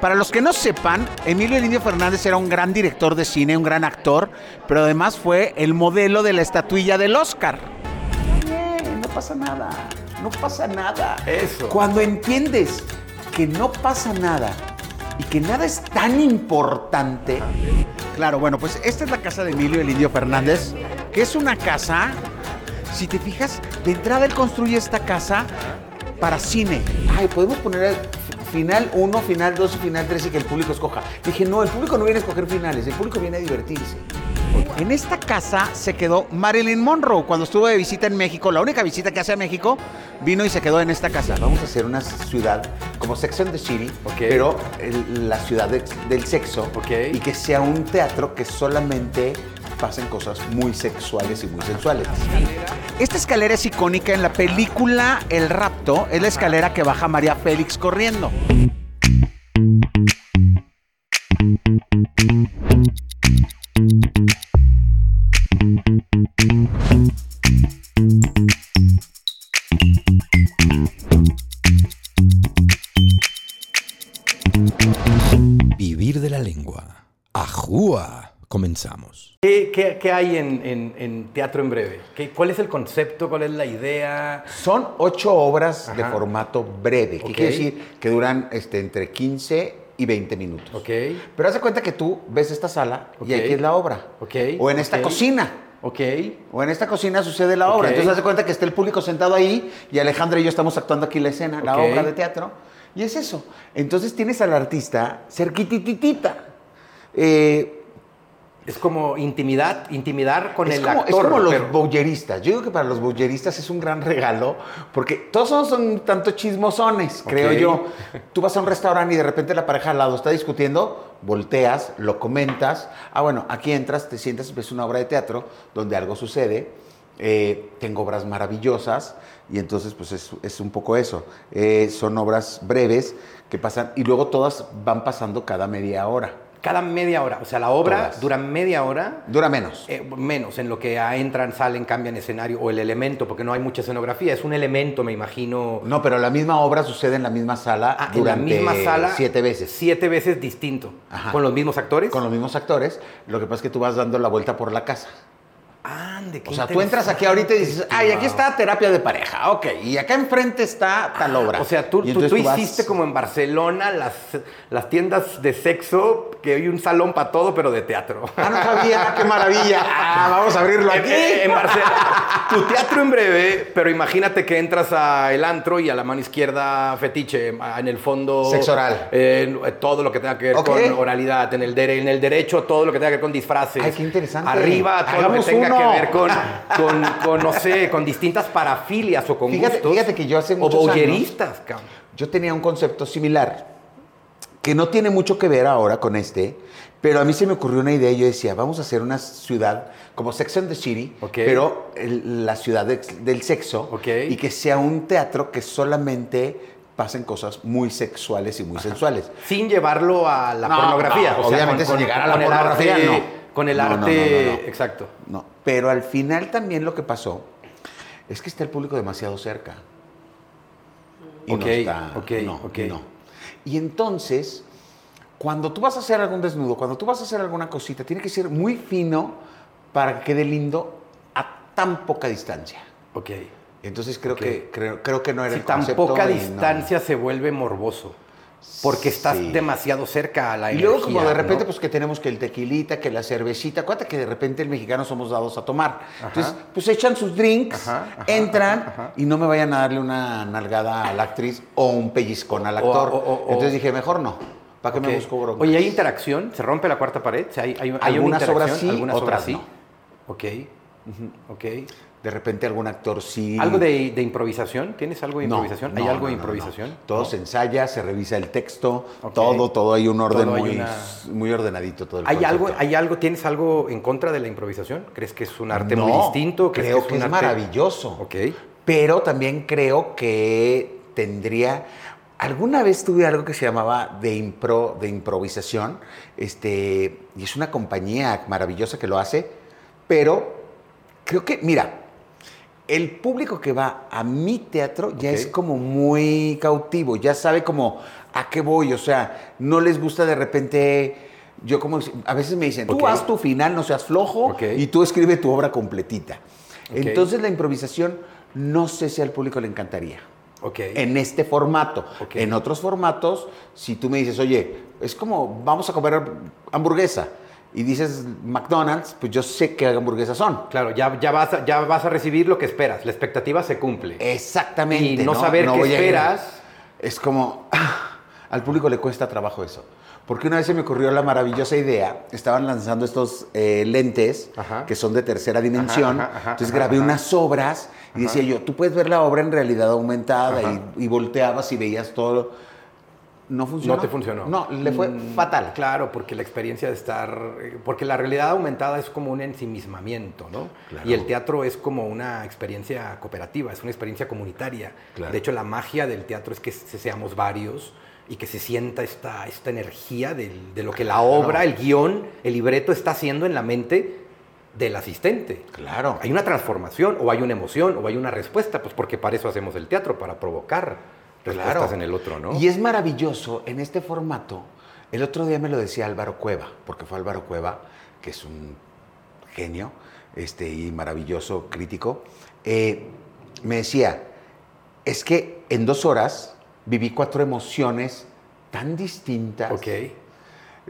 Para los que no sepan, Emilio el Indio Fernández era un gran director de cine, un gran actor, pero además fue el modelo de la estatuilla del Oscar. Bien, no pasa nada, no pasa nada. Eso. Cuando entiendes que no pasa nada y que nada es tan importante. Claro, bueno, pues esta es la casa de Emilio el Indio Fernández, que es una casa, si te fijas, de entrada él construye esta casa para cine. Ay, podemos poner el final 1, final 2 y final 3 y que el público escoja. Dije, no, el público no viene a escoger finales, el público viene a divertirse. En esta casa se quedó Marilyn Monroe cuando estuvo de visita en México. La única visita que hace a México vino y se quedó en esta casa. Vamos a hacer una ciudad como Sex and the City, pero el- la ciudad de- del sexo y que sea un teatro que solamente pasen cosas muy sexuales y muy sensuales. Esta escalera es icónica en la película El Rapto. Es la escalera que baja María Félix corriendo. Vivir de la lengua. Ajúa. Comenzamos. ¿Qué, qué- qué hay en, en- en Teatro en Breve? ¿Qué- ¿Cuál es el concepto? ¿Cuál es la idea? Son ocho obras de formato breve, que quiere decir que duran este, entre 15 y 20 minutos. ¿Ok? Pero haz de cuenta que tú ves esta sala y aquí es la obra. Ok, O en esta cocina. ¿Ok? O en esta cocina sucede la obra. Entonces haz de cuenta que está el público sentado ahí y Alejandra y yo estamos actuando aquí la escena, la obra de teatro. Y es eso. Entonces tienes al artista cerquitititita. Eh, Es como intimidad, intimidar con es, el como, actor. es como los pero- boyeristas. Yo digo que para los boyeristas es un gran regalo porque todos son, un tanto chismosones, creo yo. Tú vas a un restaurante y de repente la pareja al lado está discutiendo, volteas, lo comentas. Ah, bueno, aquí entras, te sientas, ves una obra de teatro donde algo sucede. Eh, tengo obras maravillosas y entonces pues es, es un poco eso. Eh, son obras breves que pasan y luego todas van pasando cada media hora. Cada media hora. O sea, la obra Todas. dura media hora. Dura menos. eh, menos en lo que entran, salen, cambian escenario o el elemento, porque no hay mucha escenografía. Es un elemento, me imagino. No, pero la misma obra sucede en la misma sala Ah, en la misma sala. siete veces. Siete veces distinto. Ajá. Con los mismos actores. Con los mismos actores. Lo que pasa es que tú vas dando la vuelta por la casa. Ande, qué O sea, tú entras aquí ahorita y dices, ay, aquí está terapia de pareja. Ok, y acá enfrente está tal obra. Ah, O sea, tú, vas- hiciste como en Barcelona las, las tiendas de sexo, que hay un salón para todo, pero de teatro. Ah, no sabía, qué maravilla. Ah, vamos a abrirlo aquí. En, Barcelona. Tu teatro en breve, pero imagínate que entras a el antro y a la mano izquierda fetiche, en el fondo... Sexo oral. eh, todo lo que tenga que ver con oralidad, en el, dere- en el derecho todo lo que tenga que ver con disfraces. Ay, qué interesante. Arriba todo Hagamos lo que tenga uno. que ver con, con, con, no sé, con distintas parafilias o con Fíjate- gustos. fíjate que yo hace O muchos años- voyeristas, cabrón. Yo tenía un concepto similar que no tiene mucho que ver ahora con este, pero a mí se me ocurrió una idea y yo decía, vamos a hacer una ciudad como Sex and the City, Ok. pero el- la ciudad de- del sexo Ok. y que sea un teatro que solamente pasen cosas muy sexuales y muy sensuales. Sin llevarlo a la No, pornografía. no, obviamente sin llegar a la pornografía, arte- no. Con el No, arte, no, no, no. exacto. No, pero al final también lo que pasó es que está el público demasiado cerca. Y Ok, no está. ok, no, ok. y no. Y entonces, cuando tú vas a hacer algún desnudo, cuando tú vas a hacer alguna cosita, tiene que ser muy fino para que quede lindo a tan poca distancia. Ok. Entonces creo, que, creo, creo que no era Si el tan concepto poca y no. distancia se vuelve morboso. Porque estás Sí. demasiado cerca a la Y luego como de repente ¿no? pues que tenemos que el tequilita, que la cervecita, acuérdate que de repente el mexicano somos dados a tomar. Entonces, pues echan sus drinks, Ajá, ajá, entran y no me vayan a darle una nalgada a la actriz o un pellizcón al actor. o- o- o- Entonces dije, mejor no. ¿Para qué me busco bronca? Oye, ¿hay interacción? ¿Se rompe la cuarta pared? ¿Se ¿Hay, hay, hay una Algunas obras sí, ¿Algunas otras obras sí? no. Ok. Ok. De repente algún actor sí. ¿Algo de, de improvisación? ¿Tienes algo de No, improvisación? ¿Hay no, algo no, de improvisación? Todo se ensaya, se revisa el texto, todo, todo hay un orden hay muy, una- muy ordenadito todo el ¿Hay algo. ¿Hay algo, tienes algo en contra de la improvisación? ¿Crees que es un arte muy distinto? ¿Crees Creo que es, un arte- maravilloso. Ok. Pero también creo que tendría. Alguna vez tuve algo que se llamaba de impro, de improvisación, este, y es una compañía maravillosa que lo hace, pero creo que, mira, el público que va a mi teatro ya es como muy cautivo, ya sabe como a qué voy, o sea, no les gusta de repente, yo como, a veces me dicen, tú Ok. haz tu final, no seas flojo, y tú escribe tu obra completita. Entonces la improvisación, no sé si al público le encantaría. Ok. En este formato. En otros formatos, si tú me dices, oye, es como vamos a comer hamburguesa y dices McDonald's, pues yo sé qué hamburguesas son. Claro, ya, ya, vas a, ya vas a recibir lo que esperas. La expectativa se cumple. Exactamente. Y no saber qué voy a ir- esperas. Es como, al público le cuesta trabajo eso. Porque una vez se me ocurrió la maravillosa idea, estaban lanzando estos eh, lentes Ajá. que son de tercera dimensión, Ajá, ajá, entonces grabé unas obras y decía yo, tú puedes ver la obra en realidad aumentada y, y volteabas y veías todo. No funcionó. No te funcionó. No, le fue Mm, fatal. Claro, porque la experiencia de estar. eh, Porque la realidad aumentada es como un ensimismamiento, ¿no? Claro. Y el teatro es como una experiencia cooperativa, es una experiencia comunitaria. Claro. De hecho, la magia del teatro es que se- seamos varios y que se sienta esta, esta energía de lo que la obra, el guion, el libreto está haciendo en la mente del asistente. Claro. Hay una transformación, o hay una emoción, o hay una respuesta, pues porque para eso hacemos el teatro, para provocar respuestas Claro. en el otro, ¿no? Y es maravilloso en este formato. El otro día me lo decía Álvaro Cueva, porque fue Álvaro Cueva, que es un genio este, y maravilloso crítico. eh, me decía, es que en dos horas viví cuatro emociones tan distintas. Ok.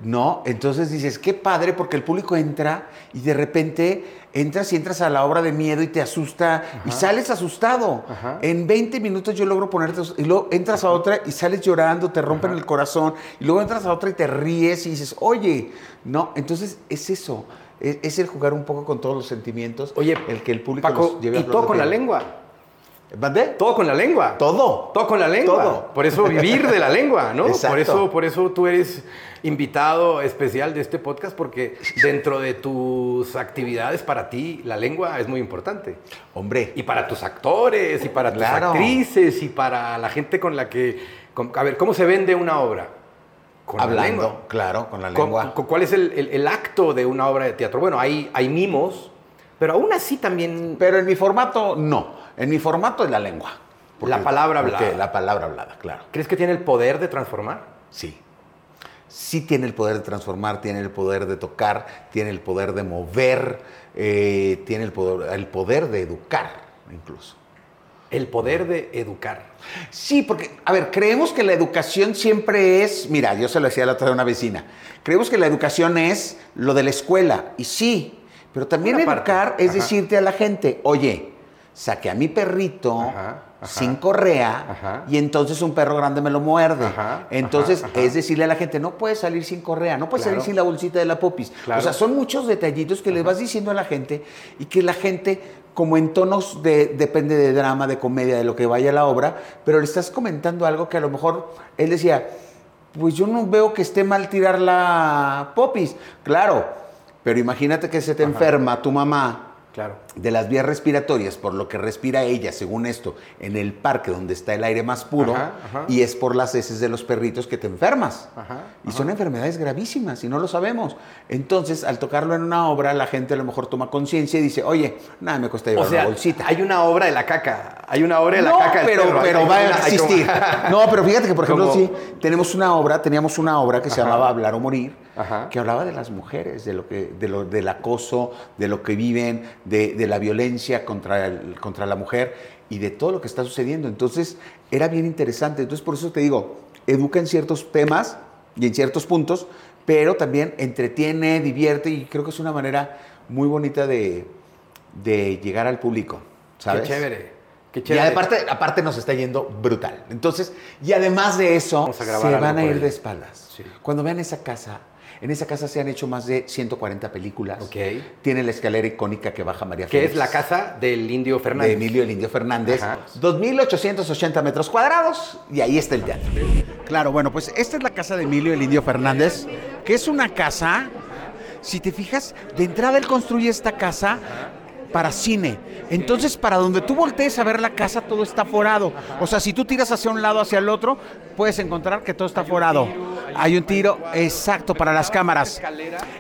¿No? Entonces dices, qué padre, porque el público entra y de repente entras y entras a la obra de miedo y te asusta y sales asustado. Ajá. En 20 minutos yo logro ponerte, y luego entras a otra y sales llorando, te rompen el corazón, y luego entras a otra y te ríes y dices, oye, no, entonces es eso, es, es el jugar un poco con todos los sentimientos, Oye, el que el público Paco, lleve a y todo con la lengua. ¿Mandé? Todo con la lengua. Todo. Todo con la lengua. Todo. Por eso vivir de la lengua, ¿no? Exacto. Por eso, por eso tú eres invitado especial de este podcast, porque dentro de tus actividades para ti la lengua es muy importante. Hombre, Y para tus actores, y para Claro. tus actrices, y para la gente con la que... con- a ver, ¿cómo se vende una obra? Con la hablando, lengua. claro, con la ¿Cu- lengua. cu- ¿Cuál es el, el- el acto de una obra de teatro? Bueno, hay, hay mimos, pero aún así también Pero en mi formato, no. En mi formato es la lengua. La palabra hablada. La palabra hablada, claro. ¿Crees que tiene el poder de transformar? Sí. Sí tiene el poder de transformar, tiene el poder de tocar, tiene el poder de mover, eh, tiene el poder, el poder de educar, incluso. El poder de educar. Sí, porque, a ver, creemos que la educación siempre es, mira, yo se lo decía la otra vez a una vecina, creemos que la educación es lo de la escuela, y sí, pero también Una parte, educar es ajá. decirte a la gente, oye, saqué a mi perrito Ajá, ajá. sin correa Ajá. y entonces un perro grande me lo muerde. Ajá, entonces es decirle a la gente, no puedes salir sin correa, no puedes Claro. salir sin la bolsita de la popis. Claro. O sea, son muchos detallitos que le vas diciendo a la gente y que la gente, como en tonos de, depende de drama, de comedia, de lo que vaya la obra, pero le estás comentando algo que a lo mejor él decía, pues yo no veo que esté mal tirar la popis. Claro, pero imagínate que se te enferma tu mamá Claro. De las vías respiratorias, por lo que respira ella, según esto, en el parque donde está el aire más puro, Ajá, ajá. y es por las heces de los perritos que te enfermas. Ajá, y son enfermedades gravísimas y no lo sabemos. Entonces, al tocarlo en una obra, la gente a lo mejor toma conciencia y dice, oye, nada me cuesta llevar O sea, una bolsita. hay una obra de la caca. Hay una obra de la no, caca. del pero, perro. pero va una- a hay como- existir. No, pero fíjate que, por ejemplo, sí, tenemos una obra, teníamos una obra que se llamaba Hablar o Morir, que hablaba de las mujeres, de lo que, de lo, del acoso, de lo que viven, de, de la violencia contra, el- contra la mujer y de todo lo que está sucediendo. Entonces, era bien interesante. Entonces, por eso te digo, educa en ciertos temas y en ciertos puntos, pero también entretiene, divierte y creo que es una manera muy bonita de, de llegar al público. ¿Sabes? Qué chévere. Qué Y chévere. aparte, aparte nos está yendo brutal. Entonces, y además de eso, se van a ir de espaldas. Sí. Cuando vean esa casa, en esa casa se han hecho más de 140 películas. Ok. Tiene la escalera icónica que baja María Que Félix. es la casa del indio Fernández. de Emilio el Indio Fernández. Ajá. 2.880 metros cuadrados y ahí está el teatro. Claro, bueno, pues esta es la casa de Emilio el Indio Fernández, que es una casa, si te fijas, de entrada él construye esta casa para cine. Entonces, para donde tú voltees a ver la casa, todo está forado. O sea, si tú tiras hacia un lado, hacia el otro, puedes encontrar que todo está forado. Hay un tiro, exacto, para las cámaras.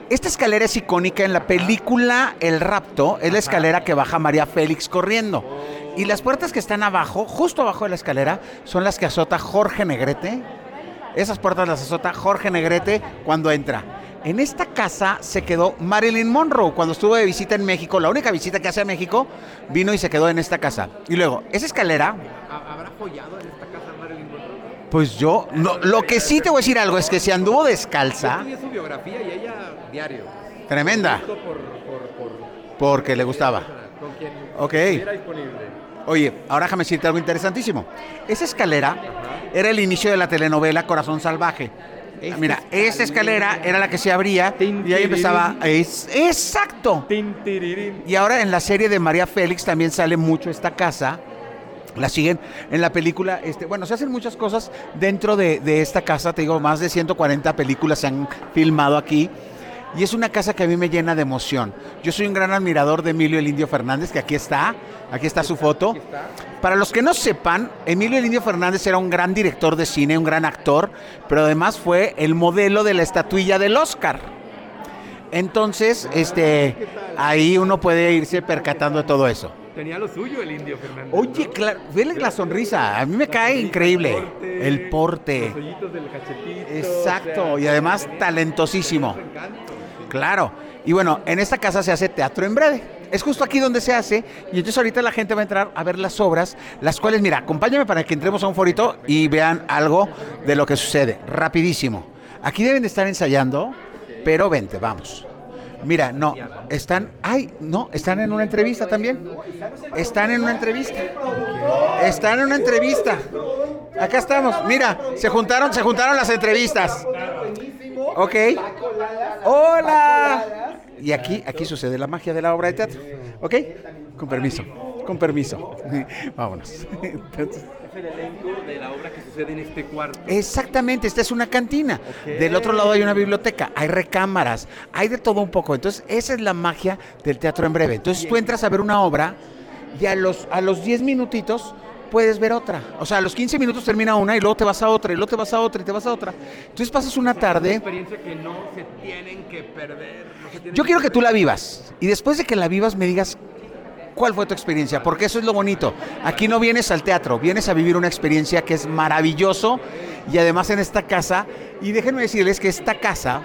Esta escalera es icónica en la película El Rapto, es la escalera que baja María Félix corriendo. Y las puertas que están abajo, justo abajo de la escalera, son las que azota Jorge Negrete. Esas puertas las azota Jorge Negrete cuando entra. En esta casa se quedó Marilyn Monroe cuando estuvo de visita en México. La única visita que hace a México vino y se quedó en esta casa. Y luego, esa escalera. ¿Habrá follado en esta? Pues yo, no, lo que sí te voy a decir algo es que si anduvo descalza, Yo su biografía y ella diario. tremenda, Justo por, por, por porque le gustaba. con quien Ok. estuviera disponible. Oye, ahora déjame decirte algo interesantísimo. Esa escalera era el inicio de la telenovela Corazón Salvaje. Esta Mira, esa escalera era la que se abría y ahí empezaba. Es, ¡Exacto! Tin. Y ahora en la serie de María Félix también sale mucho esta casa. La siguen en la película. Este, bueno, se hacen muchas cosas dentro de, de esta casa. Te digo, más de 140 películas se han filmado aquí. Y es una casa que a mí me llena de emoción. Yo soy un gran admirador de Emilio el Indio Fernández, que aquí está. Aquí está su foto. Para los que no sepan, Emilio el Indio Fernández era un gran director de cine, un gran actor, pero además fue el modelo de la estatuilla del Oscar. Entonces, este, ahí uno puede irse percatando de todo eso. Tenía lo suyo el indio Fernández. Oye, claro, vele la sonrisa, a mí me cae increíble. El Los porte. hoyitos del cachetito. Exacto, y además talentosísimo. Claro. Y bueno, en esta casa se hace teatro en breve. Es justo aquí donde se hace. Y entonces ahorita la gente va a entrar a ver las obras, las cuales, mira, acompáñame para que entremos a un forito y vean algo de lo que sucede. Rapidísimo. Aquí deben de estar ensayando, pero vente, vamos. Mira, no, están, ay, no, están en una entrevista también. Están en una entrevista. Están en una entrevista. Acá estamos. Mira, se juntaron, se juntaron las entrevistas. Ok. Hola. Y aquí, aquí sucede la magia de la obra de teatro. ¿Ok? Con permiso. Con permiso. Vámonos. Es el elenco de la obra que sucede en este cuarto. Exactamente, esta es una cantina. Del otro lado hay una biblioteca, hay recámaras, hay de todo un poco. Entonces, esa es la magia del teatro en breve. Entonces, tú entras a ver una obra y a los, a los 10 minutitos puedes ver otra. O sea, a los 15 minutos termina una y luego te vas a otra y luego te vas a otra y te vas a otra. Entonces, pasas una Una tarde. experiencia que no se tienen que perder. no se tienen Yo quiero que tú la vivas y después de que la vivas me digas cuál fue tu experiencia, porque eso es lo bonito. Aquí no vienes al teatro, vienes a vivir una experiencia que es maravilloso y además en esta casa, y déjenme decirles que esta casa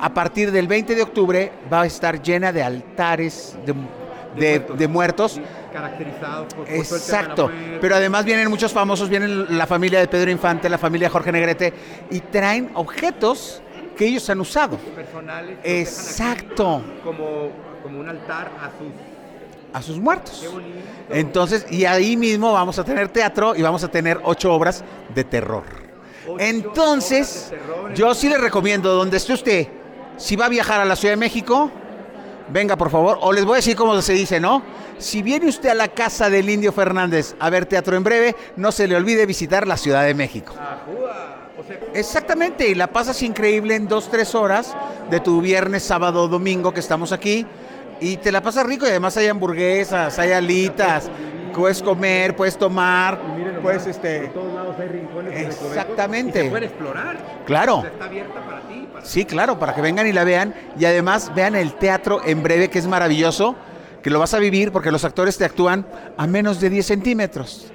a partir del 20 de octubre va a estar llena de altares de, de- de muertos. Caracterizados por, por Exacto, pero además vienen muchos famosos, vienen la familia de Pedro Infante, la familia de Jorge Negrete, y traen objetos que ellos han usado. personales. Exacto. Como, como un altar a sus. A sus muertos. Entonces, y ahí mismo vamos a tener teatro y vamos a tener ocho obras de terror. Entonces, yo sí le recomiendo, donde esté usted, si va a viajar a la Ciudad de México, venga por favor, o les voy a decir cómo se dice, ¿no? Si viene usted a la casa del Indio Fernández a ver teatro en breve, no se le olvide visitar la Ciudad de México. Sea, Exactamente, y la pasas increíble en dos, tres horas de tu viernes, sábado, domingo que estamos aquí. Y te la pasas rico y además hay hamburguesas, hay alitas, puedes comer, puedes tomar, puedes este... por todos lados hay rincones. Exactamente. Y se puede explorar. Claro. O sea, está abierta para ti. Para Sí, claro, para que vengan y la vean. Y además vean el teatro en breve, que es maravilloso, que lo vas a vivir porque los actores te actúan a menos de 10 centímetros.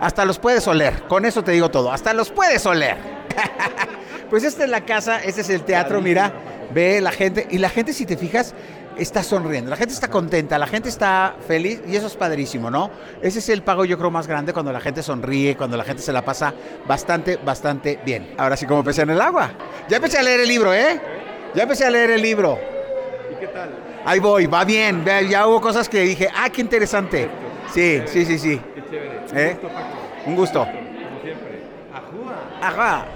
Hasta los puedes oler, con eso te digo todo, hasta los puedes oler. pues esta es la casa, este es el teatro, mira, ve la gente, y la gente si te fijas, está sonriendo, la gente está contenta, la gente está feliz y eso es padrísimo, ¿no? Ese es el pago yo creo más grande cuando la gente sonríe, cuando la gente se la pasa bastante, bastante bien. Ahora sí como empecé en el agua. Ya empecé a leer el libro, ¿eh? Ya empecé a leer el libro. ¿Y qué tal? Ahí voy, va bien. Ya hubo cosas que dije, ah, qué interesante. Sí, sí, sí, sí. Qué chévere. ¿Eh? Un gusto, Paco. Un gusto. Como siempre. Ajúa. Ajá.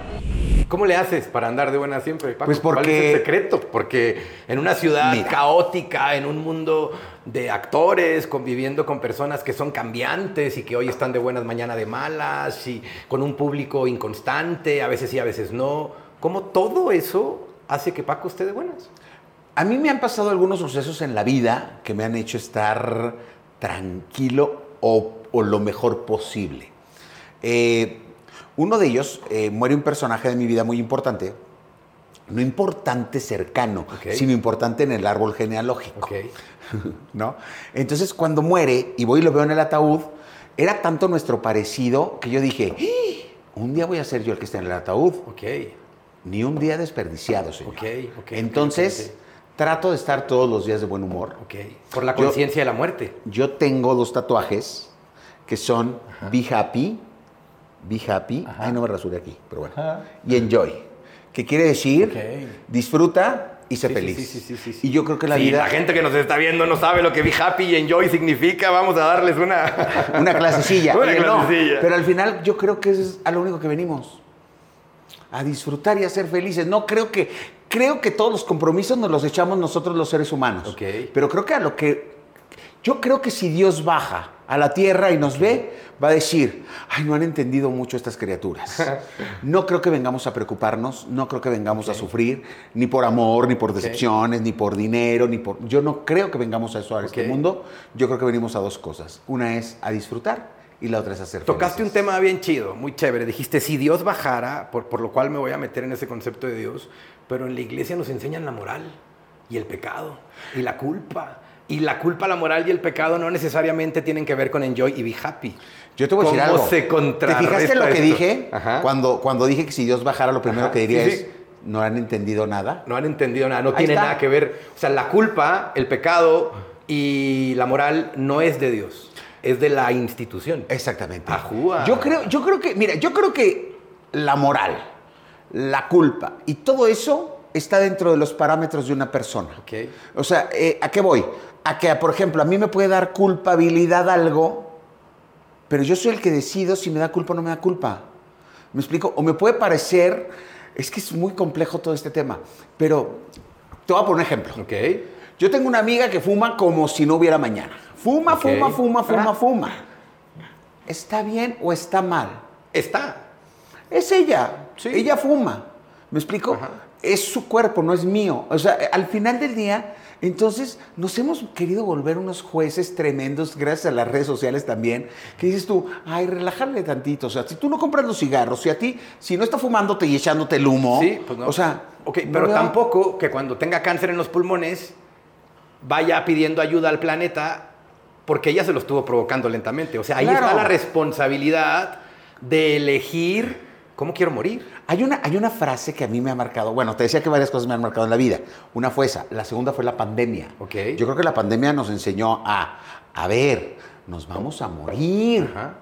¿Cómo le haces para andar de buena siempre, Paco? Pues ¿Cuál porque- es el secreto? Porque en una ciudad Mira. caótica, en un mundo de actores, conviviendo con personas que son cambiantes y que hoy están de buenas, mañana de malas, y con un público inconstante, a veces sí, a veces no. ¿Cómo todo eso hace que Paco esté de buenas? A mí me han pasado algunos sucesos en la vida que me han hecho estar tranquilo o, o lo mejor posible. Eh, uno de ellos, eh, muere un personaje de mi vida muy importante no importante cercano, sino importante en el árbol genealógico. ¿no? Entonces, cuando muere y voy y lo veo en el ataúd, era tanto nuestro parecido que yo dije, "¡Ah! un día voy a ser yo el que esté en el ataúd. Ni un día desperdiciado, señor. Entonces, trato de estar todos los días de buen humor. Por la conciencia de la muerte. Yo tengo dos tatuajes que son Be Happy, Be Happy, ay no me rasuré aquí, pero bueno, y Enjoy, que quiere decir disfruta y sé Sí, feliz. sí, sí. Y yo creo que la Sí, vida, la gente que nos está viendo no sabe lo que Be Happy y Enjoy significa. Vamos a darles una... una clasecilla. Una Oye, no, clasecilla. pero al final yo creo que eso es a lo único que venimos. A disfrutar y a ser felices. No creo que creo que todos los compromisos nos los echamos nosotros los seres humanos. Ok. Pero creo que a lo que yo creo que si Dios baja a la tierra y nos ve, va a decir, ay, no han entendido mucho estas criaturas. No creo que vengamos a preocuparnos, no creo que vengamos a sufrir, ni por amor, ni por decepciones, ni por dinero, ni por... Yo no creo que vengamos a eso a este mundo. Yo creo que venimos a dos cosas. Una es a disfrutar y la otra es a ser Tocaste un felices. tema bien chido, muy chévere. Dijiste, si Dios bajara, por, por lo cual me voy a meter en ese concepto de Dios, pero en la iglesia nos enseñan la moral y el pecado y la culpa. Y la culpa, la moral y el pecado no necesariamente tienen que ver con enjoy y be happy. Yo te voy a decir ¿Cómo algo. se ¿Te fijaste lo que esto? dije? Ajá. Cuando, cuando dije que si Dios bajara, lo primero Ajá, que diría sí, es, sí. no han entendido nada. No han entendido nada, no Ahí tiene está. nada que ver. O sea, la culpa, el pecado y la moral no es de Dios, es de la institución. Exactamente. Ajúa. Yo creo, yo creo que, mira, yo creo que la moral, la culpa y todo eso está dentro de los parámetros de una persona. Ok. O sea, eh, ¿a qué voy? A que, por ejemplo, a mí me puede dar culpabilidad algo, pero yo soy el que decido si me da culpa o no me da culpa. ¿Me explico? O me puede parecer, es que es muy complejo todo este tema, pero te voy a poner un ejemplo. Ok. Yo tengo una amiga que fuma como si no hubiera mañana. Fuma, fuma, fuma, fuma, fuma. ¿Está bien o está mal? Está. Es ella. Sí. Ella fuma. ¿Me explico? Ajá. Es su cuerpo, no es mío. O sea, al final del día, entonces nos hemos querido volver unos jueces tremendos, gracias a las redes sociales también, que dices tú, ay, relájale tantito. O sea, si tú no compras los cigarros, si a ti, si no está fumándote y echándote el humo, Sí, pues no. o sea, Ok, no pero tampoco que cuando tenga cáncer en los pulmones vaya pidiendo ayuda al planeta porque ella se lo estuvo provocando lentamente. O sea, ahí Claro. está la responsabilidad de elegir cómo quiero morir. Hay una, hay una frase que a mí me ha marcado, bueno, te decía que varias cosas me han marcado en la vida. Una fue esa, la segunda fue la pandemia. Ok. Yo creo que la pandemia nos enseñó a, a ver, nos vamos a morir. Ajá.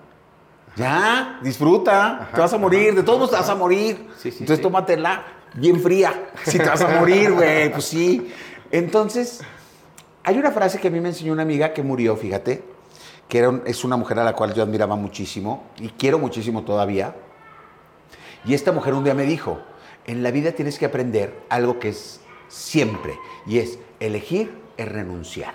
Ya, disfruta, te vas a morir, de todos modos te vas a morir. Sí, sí, Entonces sí. tómatela bien fría, si te vas a morir, güey, pues sí. Entonces, hay una frase que a mí me enseñó una amiga que murió, fíjate, que era un- es una mujer a la cual yo admiraba muchísimo y quiero muchísimo todavía. Y esta mujer un día me dijo, en la vida tienes que aprender algo que es siempre, y es elegir es renunciar.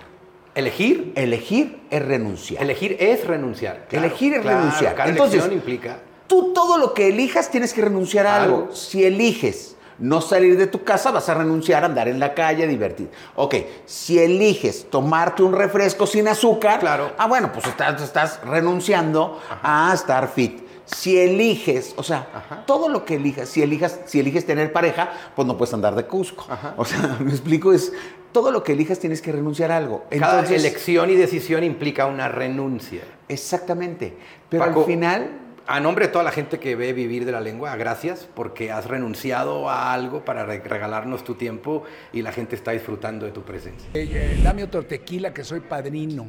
Elegir, Elegir es renunciar. elegir es renunciar. Claro, Elegir es claro, renunciar. Cada Entonces, implica. Tú todo lo que elijas tienes que renunciar a algo. Algo. Si eliges no salir de tu casa, vas a renunciar a andar en la calle, divertir. Ok, si eliges tomarte un refresco sin azúcar, Claro. ah, bueno, pues estás, estás renunciando a estar fit. Si eliges, o sea, Ajá. todo lo que elijas, si elijas, si eliges tener pareja, pues no puedes andar de Cusco. Ajá. O sea, me explico, es todo lo que elijas tienes que renunciar a algo. Cada Entonces, elección y decisión implica una renuncia. Exactamente. Pero Paco, al final, A nombre de toda la gente que ve Vivir de la Lengua, gracias porque has renunciado a algo para re- regalarnos tu tiempo y la gente está disfrutando de tu presencia. Eh, eh, dame otro tequila que soy padrino.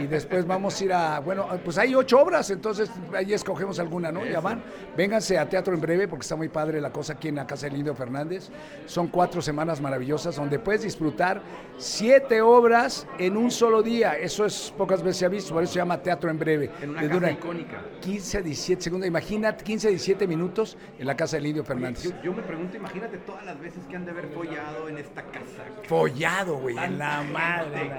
Y después vamos a ir a, bueno, pues hay ocho obras, entonces ahí escogemos alguna, ¿no? Ya van. Vénganse a Teatro en Breve porque está muy padre la cosa aquí en la Casa del Indio Fernández. Son cuatro semanas maravillosas donde puedes disfrutar siete obras en un solo día. Eso es pocas veces se ha visto, por eso se llama Teatro en Breve. Te dura icónica. 15 a 17 segundos. Imagínate 15 a 17 minutos en la Casa del Indio Fernández. Yo, me pregunto, imagínate todas las veces que han de haber follado en esta casa. Follado, güey, en la madre.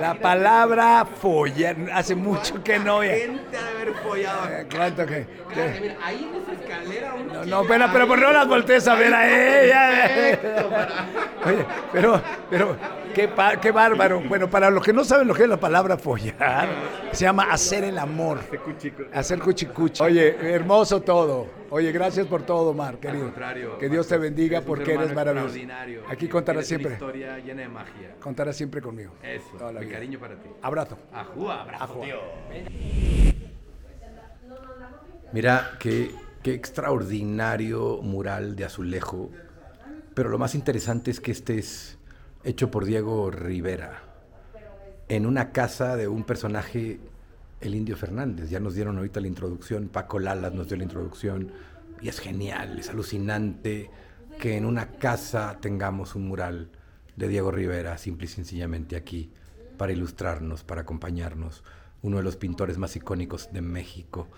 la- palabra follar, hace mucho que no. ya. gente ha de haber follado. Eh, ¿Cuánto que? Claro, que- mira, ahí en ese No, no, pero, pero por no las voltees a ver a ella. Oye, pero, pero, qué, qué bárbaro. Bueno, para los que no saben lo que es la palabra follar, se llama hacer el amor. Hacer Oye, hermoso todo. Oye, gracias por todo, Mar, querido. Que Dios te bendiga porque eres maravilloso. Aquí contarás siempre. historia llena de magia. Contarás siempre conmigo. Eso, Toda la mi vida. cariño para ti. Abrazo. Ajúa, abrazo, Ajúa. tío. Mira, qué, qué extraordinario mural de azulejo. Pero lo más interesante es que este es hecho por Diego Rivera en una casa de un personaje, el Indio Fernández. Ya nos dieron ahorita la introducción, Paco Lalas nos dio la introducción. Y es genial, es alucinante que en una casa tengamos un mural de Diego Rivera, simple y sencillamente aquí, para ilustrarnos, para acompañarnos. Uno de los pintores más icónicos de México,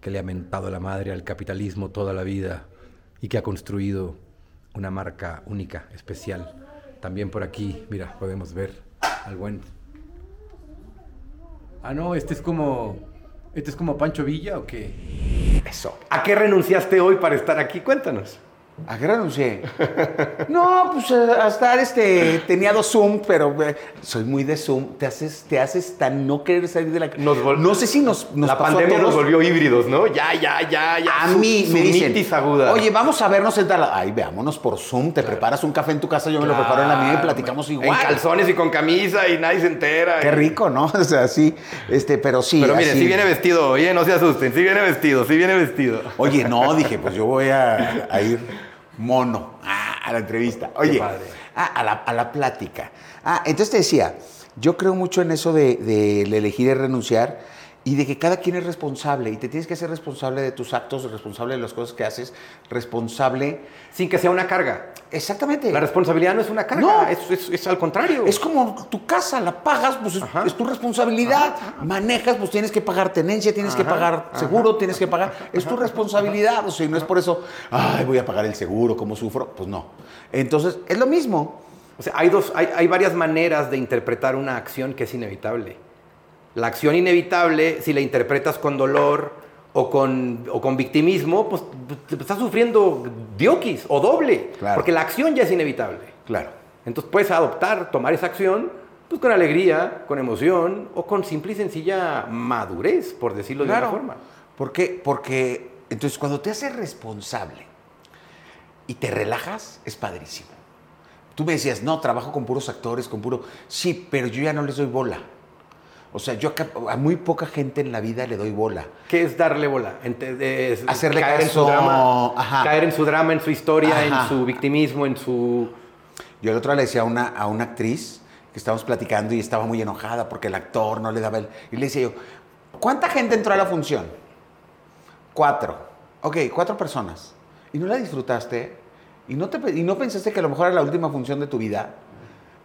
que le ha mentado la madre al capitalismo toda la vida y que ha construido una marca única, especial. También por aquí, mira, podemos ver al buen. Ah, no, este es como. ¿Este es como Pancho Villa o qué? Eso. ¿A qué renunciaste hoy para estar aquí? Cuéntanos. ¿A qué renuncié? No, pues eh, a estar, este, tenía dos Zoom, pero eh, soy muy de Zoom. Te haces, te haces tan no querer salir de la... Nos no sé si nos, nos la pasó a pandemia nos volvió híbridos, ¿no? Ya, ya, ya, ya. A Su- mí me dicen, aguda. oye, vamos a vernos en tal... Ay, veámonos por Zoom, te preparas un café en tu casa, yo me lo preparo en la mía y platicamos igual. En calzones y con camisa y nadie se entera. Qué rico, ¿no? O sea, sí, este, pero sí. Pero miren, sí viene vestido, oye, no se asusten, sí viene vestido, sí viene vestido. Oye, no, dije, pues yo voy a, a ir mono ah, a la entrevista. Oye, padre. ah, a, la, a la plática. Ah, entonces te decía, yo creo mucho en eso de, de el elegir y renunciar y de que cada quien es responsable y te tienes que hacer responsable de tus actos, responsable de las cosas que haces, responsable. Sin que sea una carga. Exactamente. La responsabilidad no es una carga, No. es, es- es al contrario. Es como tu casa, la pagas, pues es, Ajá. es tu responsabilidad. Manejas, pues tienes que pagar tenencia, tienes que pagar seguro, tienes que pagar. Es tu responsabilidad. O sea, y no es por eso, ay, voy a pagar el seguro, ¿cómo sufro? Pues no. Entonces, es lo mismo. O sea, hay, dos, hay, hay varias maneras de interpretar una acción que es inevitable. La acción inevitable, si la interpretas con dolor o con, o con victimismo, pues te estás sufriendo diokis o doble. Claro. Porque la acción ya es inevitable. Claro. Entonces puedes adoptar, tomar esa acción, pues con alegría, con emoción o con simple y sencilla madurez, por decirlo de una forma. ¿Por qué? Porque entonces cuando te haces responsable y te relajas, es padrísimo. Tú me decías, no, trabajo con puros actores, con puro... Sí, pero yo ya no les doy bola. O sea, yo a muy poca gente en la vida le doy bola. ¿Qué es darle bola? Es Hacerle caer en caso, su drama, ajá. caer en su drama, en su historia, Ajá. en su victimismo, en su Yo el otro día le decía a una, a una actriz que estábamos platicando y estaba muy enojada porque el actor no le daba el... Y le decía yo, ¿cuánta gente entró a la función? Cuatro. Ok, cuatro personas. ¿Y no la disfrutaste? ¿Y no, te, ¿Y no pensaste que a lo mejor era la última función de tu vida?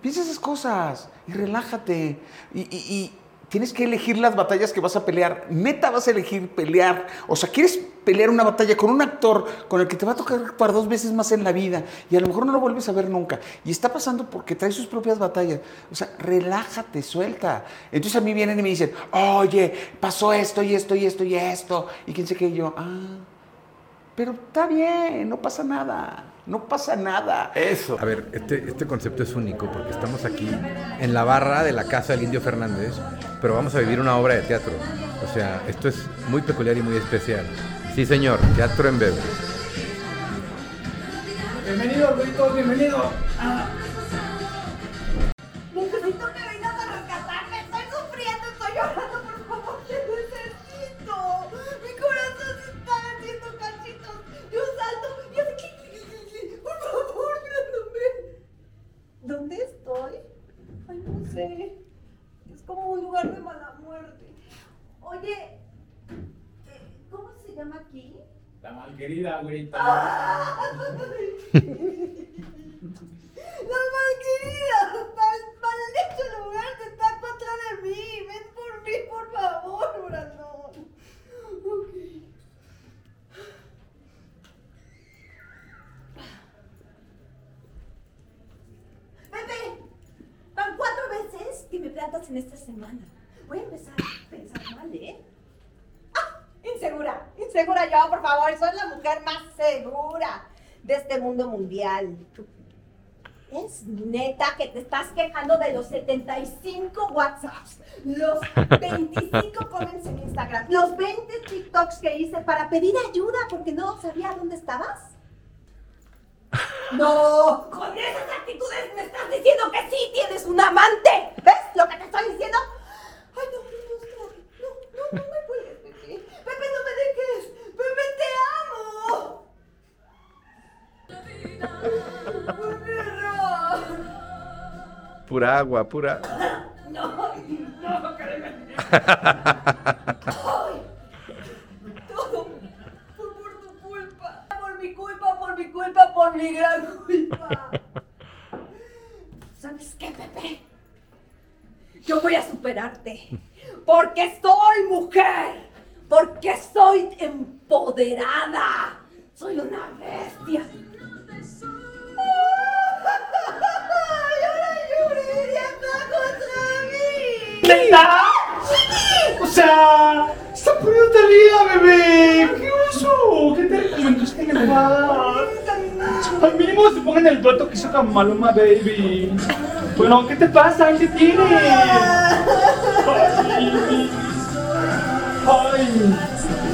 Piensa esas cosas y relájate. Y, y- y tienes que elegir las batallas que vas a pelear. Neta vas a elegir pelear. O sea, quieres pelear una batalla con un actor con el que te va a tocar actuar dos veces más en la vida y a lo mejor no lo vuelves a ver nunca. Y está pasando porque trae sus propias batallas. O sea, relájate, suelta. Entonces a mí vienen y me dicen, oye, pasó esto y esto y esto y esto. Y quién sé qué, yo, ah, pero está bien, no pasa nada. No pasa nada. Eso. A ver, este, este concepto es único porque estamos aquí en la barra de la casa del Indio Fernández, pero vamos a vivir una obra de teatro. O sea, esto es muy peculiar y muy especial. Sí, señor, teatro en bebé. Bienvenido, Luito, bienvenido. Necesito un lugar de mala muerte. Oye, eh, ¿cómo se llama aquí? La malquerida, güerita. La malquerida, mal, maldito lugar que está contra de mí. Ven por mí, por favor, Brandon. Ok. Pepe, van cuatro veces plantas en esta semana. Voy a empezar a pensar mal, ¿eh? ¡Ah! Insegura, insegura. segura yo, por favor. Soy la mujer más segura de este mundo mundial. Es neta que te estás quejando de los 75 WhatsApps, los 25 comments en Instagram, los 20 TikToks que hice para pedir ayuda porque no sabía dónde estabas. No, con esas actitudes me estás diciendo que sí tienes un amante. ¿Ves lo que te estoy diciendo? Ay, no, no, no, no, no, no me cuelgues, Pepe. Pepe, no me dejes. Pepe, te amo. Pura agua, pura. No, no, créeme. Ay, todo fue por tu culpa. Por mi culpa, por mi culpa, por mi gran culpa. ¿Sabes qué, Pepe? Yo voy a superarte. Porque soy mujer. Porque soy empoderada. Soy una bestia. ¡Ay, ahora Yuridia está contra mí! ¿Neta? O sea, está poniendo Talía, bebé. ¿Qué oso? ¿Qué te recomendaste en el bar? Al mínimo se pongan el dueto que hizo con Maluma, baby. Bueno, ¿qué te pasa? ¿Qué tienes? Ay.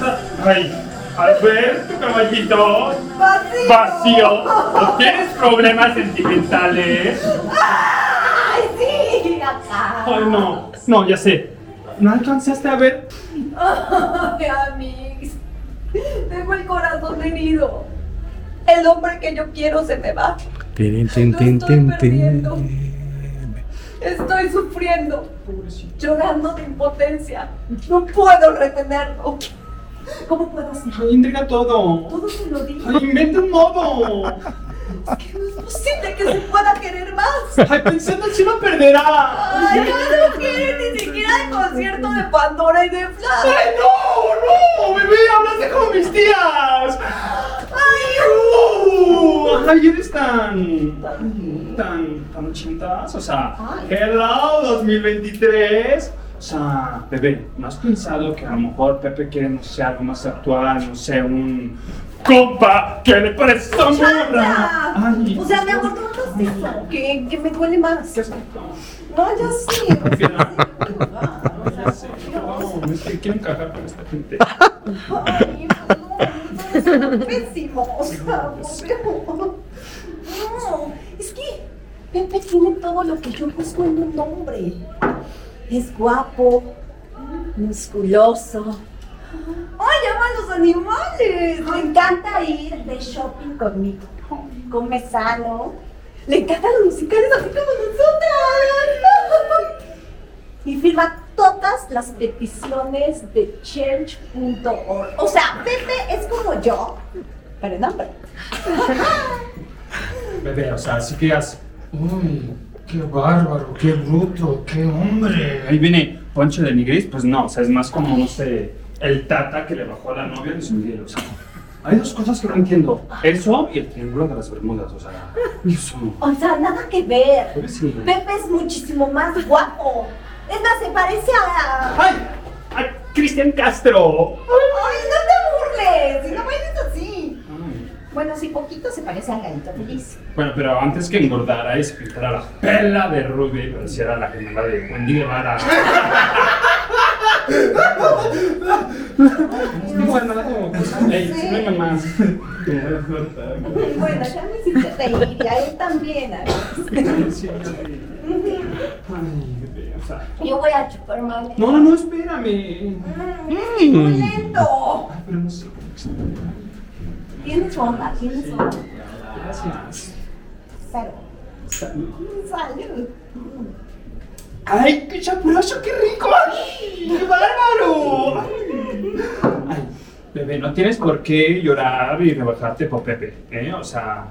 Ay. Ay. Alberto, caballito. ¡Vacío! Vacío. ¿No tienes problemas sentimentales? ¡Ay, sí! Acá. Ay, no. No, ya sé. ¿No alcanzaste a ver? Ay, amigos. Tengo el corazón herido. El hombre que yo quiero se me va. Lo estoy perdiendo. Estoy sufriendo. Llorando de impotencia. No puedo retenerlo. ¿Cómo puedo hacer? Ay, entrega todo. Todo se lo digo. Ay, inventa un modo. Es que no es posible que se pueda querer más. Ay, pensando si lo perderá. Ay, no, no quiere ni siquiera el concierto de Pandora y de Flash. Ay, no, no, bebé, hablaste como mis tías. Ay, Uh, ay, eres tan, tan, tan, tan ochentas. O sea, Ay. hello 2023. O sea, bebé, ¿no has pensado que a lo mejor Pepe quiere, no sé, algo más actual, no sé, un compa que le parece esta morra? O sea, me no hagas eso, que, que me duele más. ¿qué es esto? No, ya sé. o sea, Ya sé, no, es que quiero encajar con esta gente. Ay, no, no, es pésimo. O sea, no. No, es que Pepe tiene todo lo que yo busco en un hombre. Es guapo, musculoso. ¡Ay, ama a los animales! Le encanta ir de shopping conmigo. Come sano. Le encantan los musicales así como nosotras. Y firma todas las peticiones de change.org. O sea, Pepe es como yo, pero en hombre. Bebé, o sea, así que uy, qué bárbaro, qué bruto, qué hombre. Ahí viene Poncho de Nigris, pues no, o sea, es más como, no sé, el tata que le bajó a la novia de Miguel, o sea. Hay dos cosas que no entiendo, eso y el triángulo de las Bermudas, o sea, eso. O sea, nada que ver. Sí. Pepe es muchísimo más guapo. Es más, se parece a... ¡Ay! ¡A Cristian Castro! ¡Ay, no te burles! Si no bailes así. Bueno, sí, poquito se parece al galito feliz. Bueno, pero antes que engordara y se pintara la pela de Ruby, pareciera la gemela de Wendy Guevara. Como sí. Bueno, ya me hiciste reír y a él también. a ver. Sí, sí. Ay, bebé, o sea. Yo voy a chupar mal. No, no, no, espérame. Mm, muy lento. Ay, pero no sé. Tienes onda, tienes onda. Gracias. Salud. Salud. Salud. ¡Ay, qué chapurazo, qué rico! ¡Ay, qué bárbaro! Ay. Ay, bebé, no tienes por qué llorar y rebajarte por Pepe, ¿eh? O sea,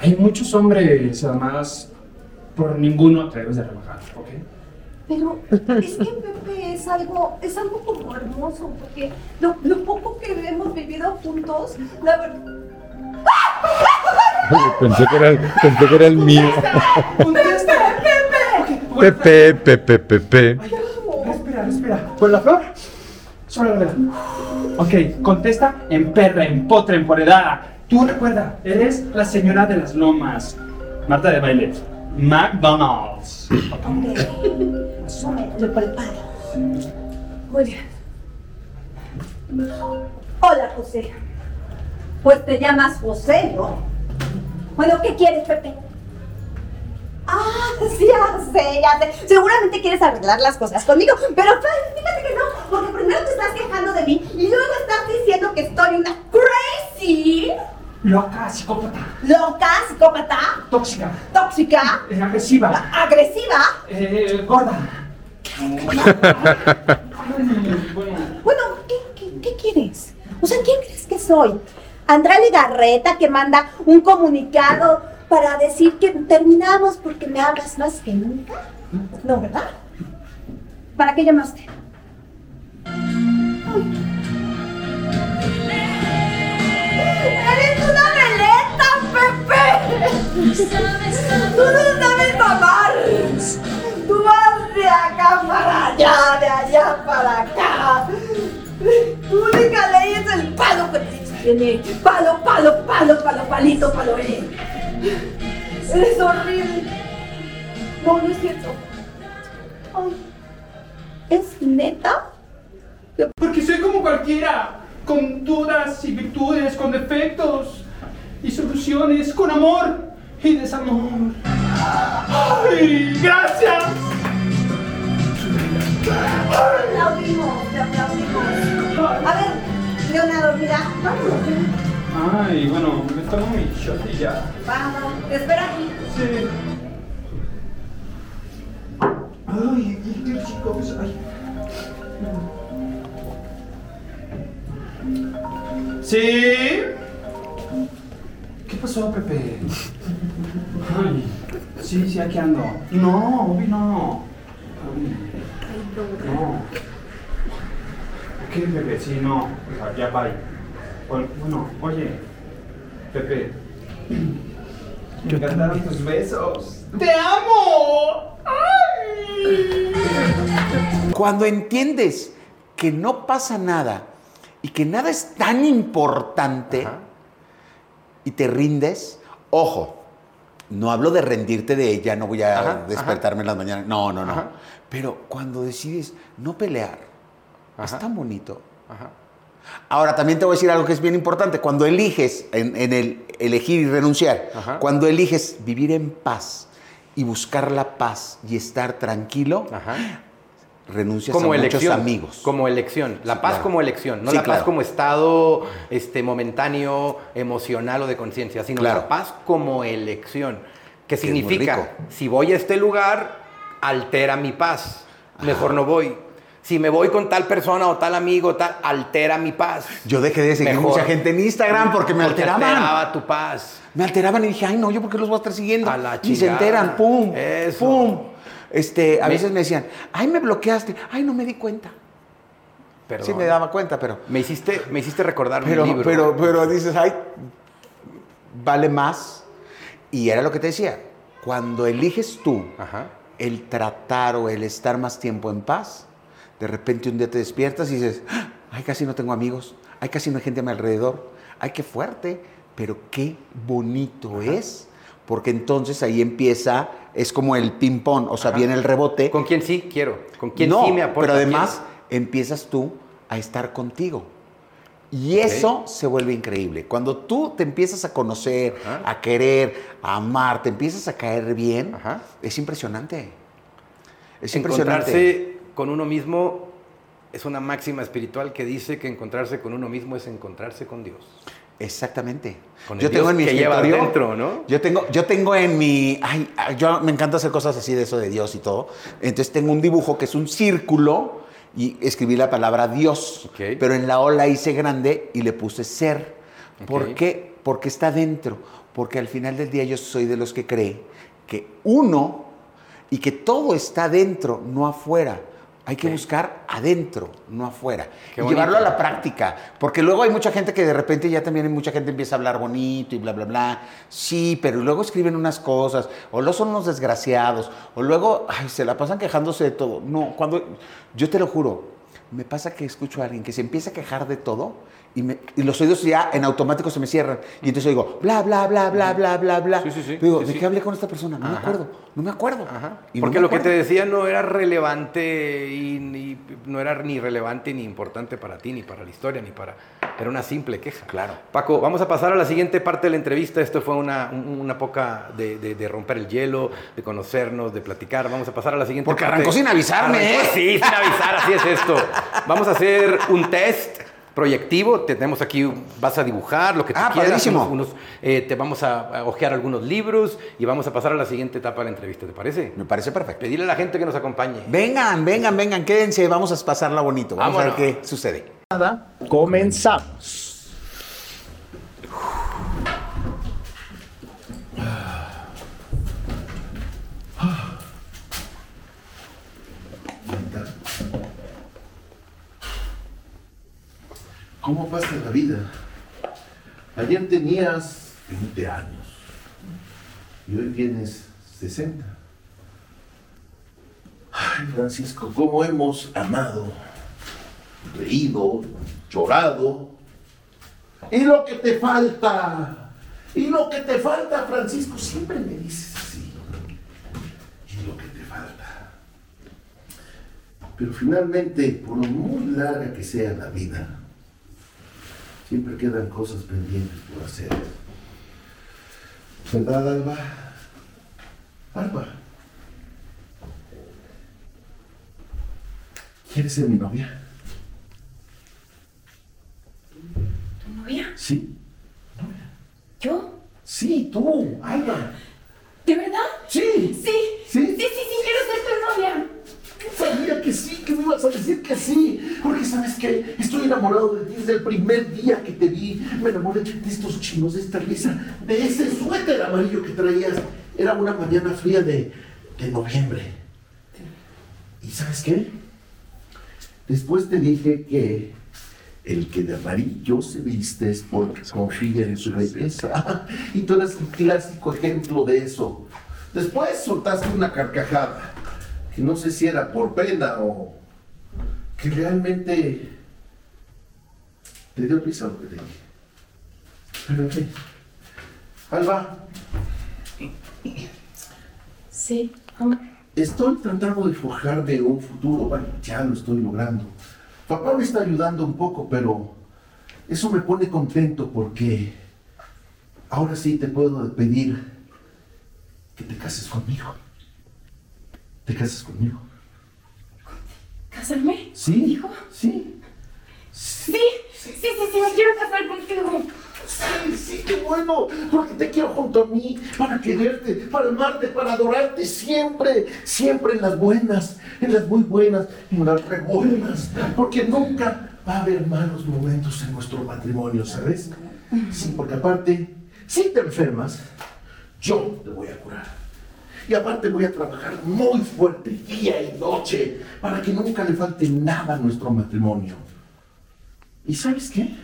hay muchos hombres, además, por ninguno te debes de rebajar, ¿ok? Pero es que Pepe es algo, es algo como hermoso, porque lo, lo poco que hemos vivido juntos, la verdad. Pensé que era, pensé que era el mío. ¡Pepe, Pepe! Pepe, Pepe. Respira, respira. ¿Por la flor? Sobre la vela. Ok, contesta en perra, en potra, empoderada. Tú recuerda, eres la señora de las lomas. Marta de baile. McDonald's. Ok. Asume, me preparo. Muy bien. Hola, José. Pues te llamas José, ¿no? Bueno, ¿qué quieres, Pepe? Ah, sí, ya sé, ya sé. Seguramente quieres arreglar las cosas conmigo, pero fíjate que no, porque primero te estás quejando de mí y luego estás diciendo que estoy una crazy, Loca, psicópata, loca, psicópata, tóxica, tóxica, eh, agresiva, agresiva. eh, gorda. Bueno, ¿qué, qué, qué quieres? O sea, ¿quién crees que soy? Andrea Legarreta que manda un comunicado para decir que terminamos porque me hablas más que nunca. No, ¿verdad? ¿Para qué llamaste? ¡Eres una veleta, Pepe! ¡Tú no sabes mamar! ¡Tú vas de acá para allá, de allá para acá! Tu única ley es el palo que te tiene. Palo, palo, palo, palo, palito, palo, eh. Eres horrible. No, no es cierto. Ay, ¿Es neta? Porque soy como cualquiera, con dudas y virtudes, con defectos y soluciones, con amor y desamor. ¡Ay, gracias! Te aplaudimos, te aplaudimos. A ver, Leonardo, mira, vámonos. Ay, bueno, me tomo mi shot y ya. Vamos, te espero aquí. Sí. Ay, qué chicos. Ay. ¿Sí? ¿Qué pasó, Pepe? Ay, sí, sí, aquí ando. No, Ubi, no. No. ¿Qué, Pepe? Sí, no. O sea, ya bye. Bueno, oye, Pepe. Me encantaron tus besos. ¡Te amo! ¡Ay! Cuando entiendes que no pasa nada y que nada es tan importante y te rindes, ojo, no hablo de rendirte de ella, no voy a Ajá, despertarme en las mañanas, no, no, no. Ajá. Pero cuando decides no pelear, es Ajá. tan bonito. Ahora, también te voy a decir algo que es bien importante. Cuando eliges, en, en el elegir y renunciar, Ajá. cuando eliges vivir en paz y buscar la paz y estar tranquilo, Ajá. renuncias Como a elección. muchos amigos. Como elección. La Sí, paz claro. como elección. No Sí, la claro. paz como estado este, momentáneo, emocional o de conciencia, sino Claro. la paz como elección. Que significa, si voy a este lugar, altera mi paz. Mejor no voy. Si me voy con tal persona o tal amigo, tal, altera mi paz. Yo dejé de seguir Mejor. mucha gente en Instagram porque me alteraban. alteraba tu paz. Me alteraban y dije, ay, no, yo por qué los voy a estar siguiendo. A la y se enteran, pum, Eso. pum. Este, a Me- veces me decían, ay, me bloqueaste, ay, no me di cuenta. Perdón. Sí me daba cuenta, pero, Me hiciste, me hiciste recordar pero, un libro. pero, pero dices, ay, vale más. Y era lo que te decía, cuando eliges tú Ajá. el tratar o el estar más tiempo en paz, de repente un día te despiertas y dices, "Ah, ay, casi no tengo amigos, ay, casi no hay gente a mi alrededor, ay, qué fuerte, pero qué bonito es, porque entonces ahí empieza, es como el ping-pong, o sea, Ajá. viene el rebote. ¿Con quién sí quiero? ¿Con quién no, sí me aporta? pero además ¿Quién? empiezas tú a estar contigo. Y eso se vuelve increíble. Cuando tú te empiezas a conocer, Ajá. a querer, a amar, te empiezas a caer bien, es impresionante. Es impresionante. Con uno mismo es una máxima espiritual que dice que encontrarse con uno mismo es encontrarse con Dios. Exactamente. Con el yo tengo en mi que dentro, ¿no? Yo tengo, yo tengo en mi. Ay, yo me encanta hacer cosas así de eso de Dios y todo. Entonces tengo un dibujo que es un círculo y escribí la palabra Dios. Pero en la O la hice grande y le puse ser. ¿Por qué? Porque está dentro. Porque al final del día yo soy de los que cree que uno y que todo está dentro, no afuera. Hay que buscar adentro, no afuera. Qué y llevarlo a la práctica. Porque luego hay mucha gente que de repente ya también hay mucha gente empieza a hablar bonito y bla, bla, bla. Sí, pero luego escriben unas cosas. O luego son unos desgraciados. O luego ay, se la pasan quejándose de todo. No, cuando. Yo te lo juro. me pasa que escucho a alguien que se empieza a quejar de todo y, me- y los oídos ya en automático se me cierran. Y entonces digo, bla, bla, bla, bla, bla, bla, bla. Sí, sí, sí. Digo, ¿de qué hablé con esta persona? No me acuerdo, no me acuerdo. Ajá. Y no Porque lo que te decía no era relevante y ni- no era ni relevante ni importante para ti, ni para la historia, ni para... Era una simple queja. Claro. Paco, vamos a pasar a la siguiente parte de la entrevista. Esto fue una, un- una poca de, de- de romper el hielo, de conocernos, de platicar. Vamos a pasar a la siguiente Porque parte. arrancó sin avisarme, Arrancó, ¿eh? Sí, sin avisar, así es esto. Vamos a hacer un test proyectivo. Tenemos aquí, vas a dibujar lo que tú Ah, quieras. padrísimo. unos- unos, eh, te vamos a, a hojear algunos libros y vamos a pasar a la siguiente etapa de la entrevista. ¿Te parece? Me parece perfecto. Pedirle a la gente que nos acompañe. Vengan, vengan, vengan, quédense, vamos a pasarla bonito. Vamos a ver qué sucede. Comenzamos. ¿Cómo pasa la vida? Ayer tenías 20 años y hoy tienes 60. Ay, Francisco, cómo hemos amado, reído, llorado. Y lo que te falta, y lo que te falta, Francisco, siempre me dices así. Y lo que te falta. Pero finalmente, por muy larga que sea la vida, Siempre quedan cosas pendientes por hacer. ¿Verdad, Alba? Alba. ¿Quieres ser mi novia? ¿Tu novia? Sí. ¿Yo? Sí, tú, Alba. ¿De verdad? Sí. Sí. ¿Sí? Sí, sí, sí, quiero ser tu novia. Sabía que sí, que me ibas a decir que sí. Porque sabes que estoy enamorado de ti desde el primer día que te vi. Me enamoré de estos chinos, de esta risa, de ese suéter amarillo que traías. Era una mañana fría de, de noviembre. ¿Y sabes qué? Después te dije que el que de amarillo se viste es porque confía en su belleza. Y tú eres el clásico ejemplo de eso. Después soltaste una carcajada, que no sé si era por pena o que realmente te dio risa lo que te dije. Pero en fin. Alba, Sí, amor. Estoy tratando de forjarme un futuro. Bueno, ya lo estoy logrando. Papá me está ayudando un poco, pero eso me pone contento porque ahora sí te puedo pedir que te cases conmigo. ¿Te cases conmigo? ¿Casarme? ¿Sí? ¿Dijo? Sí. Sí, sí, sí, sí, me quiero casar contigo. Sí, sí, qué bueno, porque te quiero junto a mí, para quererte, para amarte, para adorarte siempre, siempre en las buenas, en las muy buenas, en las re buenas, porque nunca va a haber malos momentos en nuestro matrimonio, ¿sabes? Sí, porque aparte, si te enfermas, yo te voy a curar. Y aparte voy a trabajar muy fuerte día y noche para que nunca le falte nada a nuestro matrimonio. ¿Y sabes qué?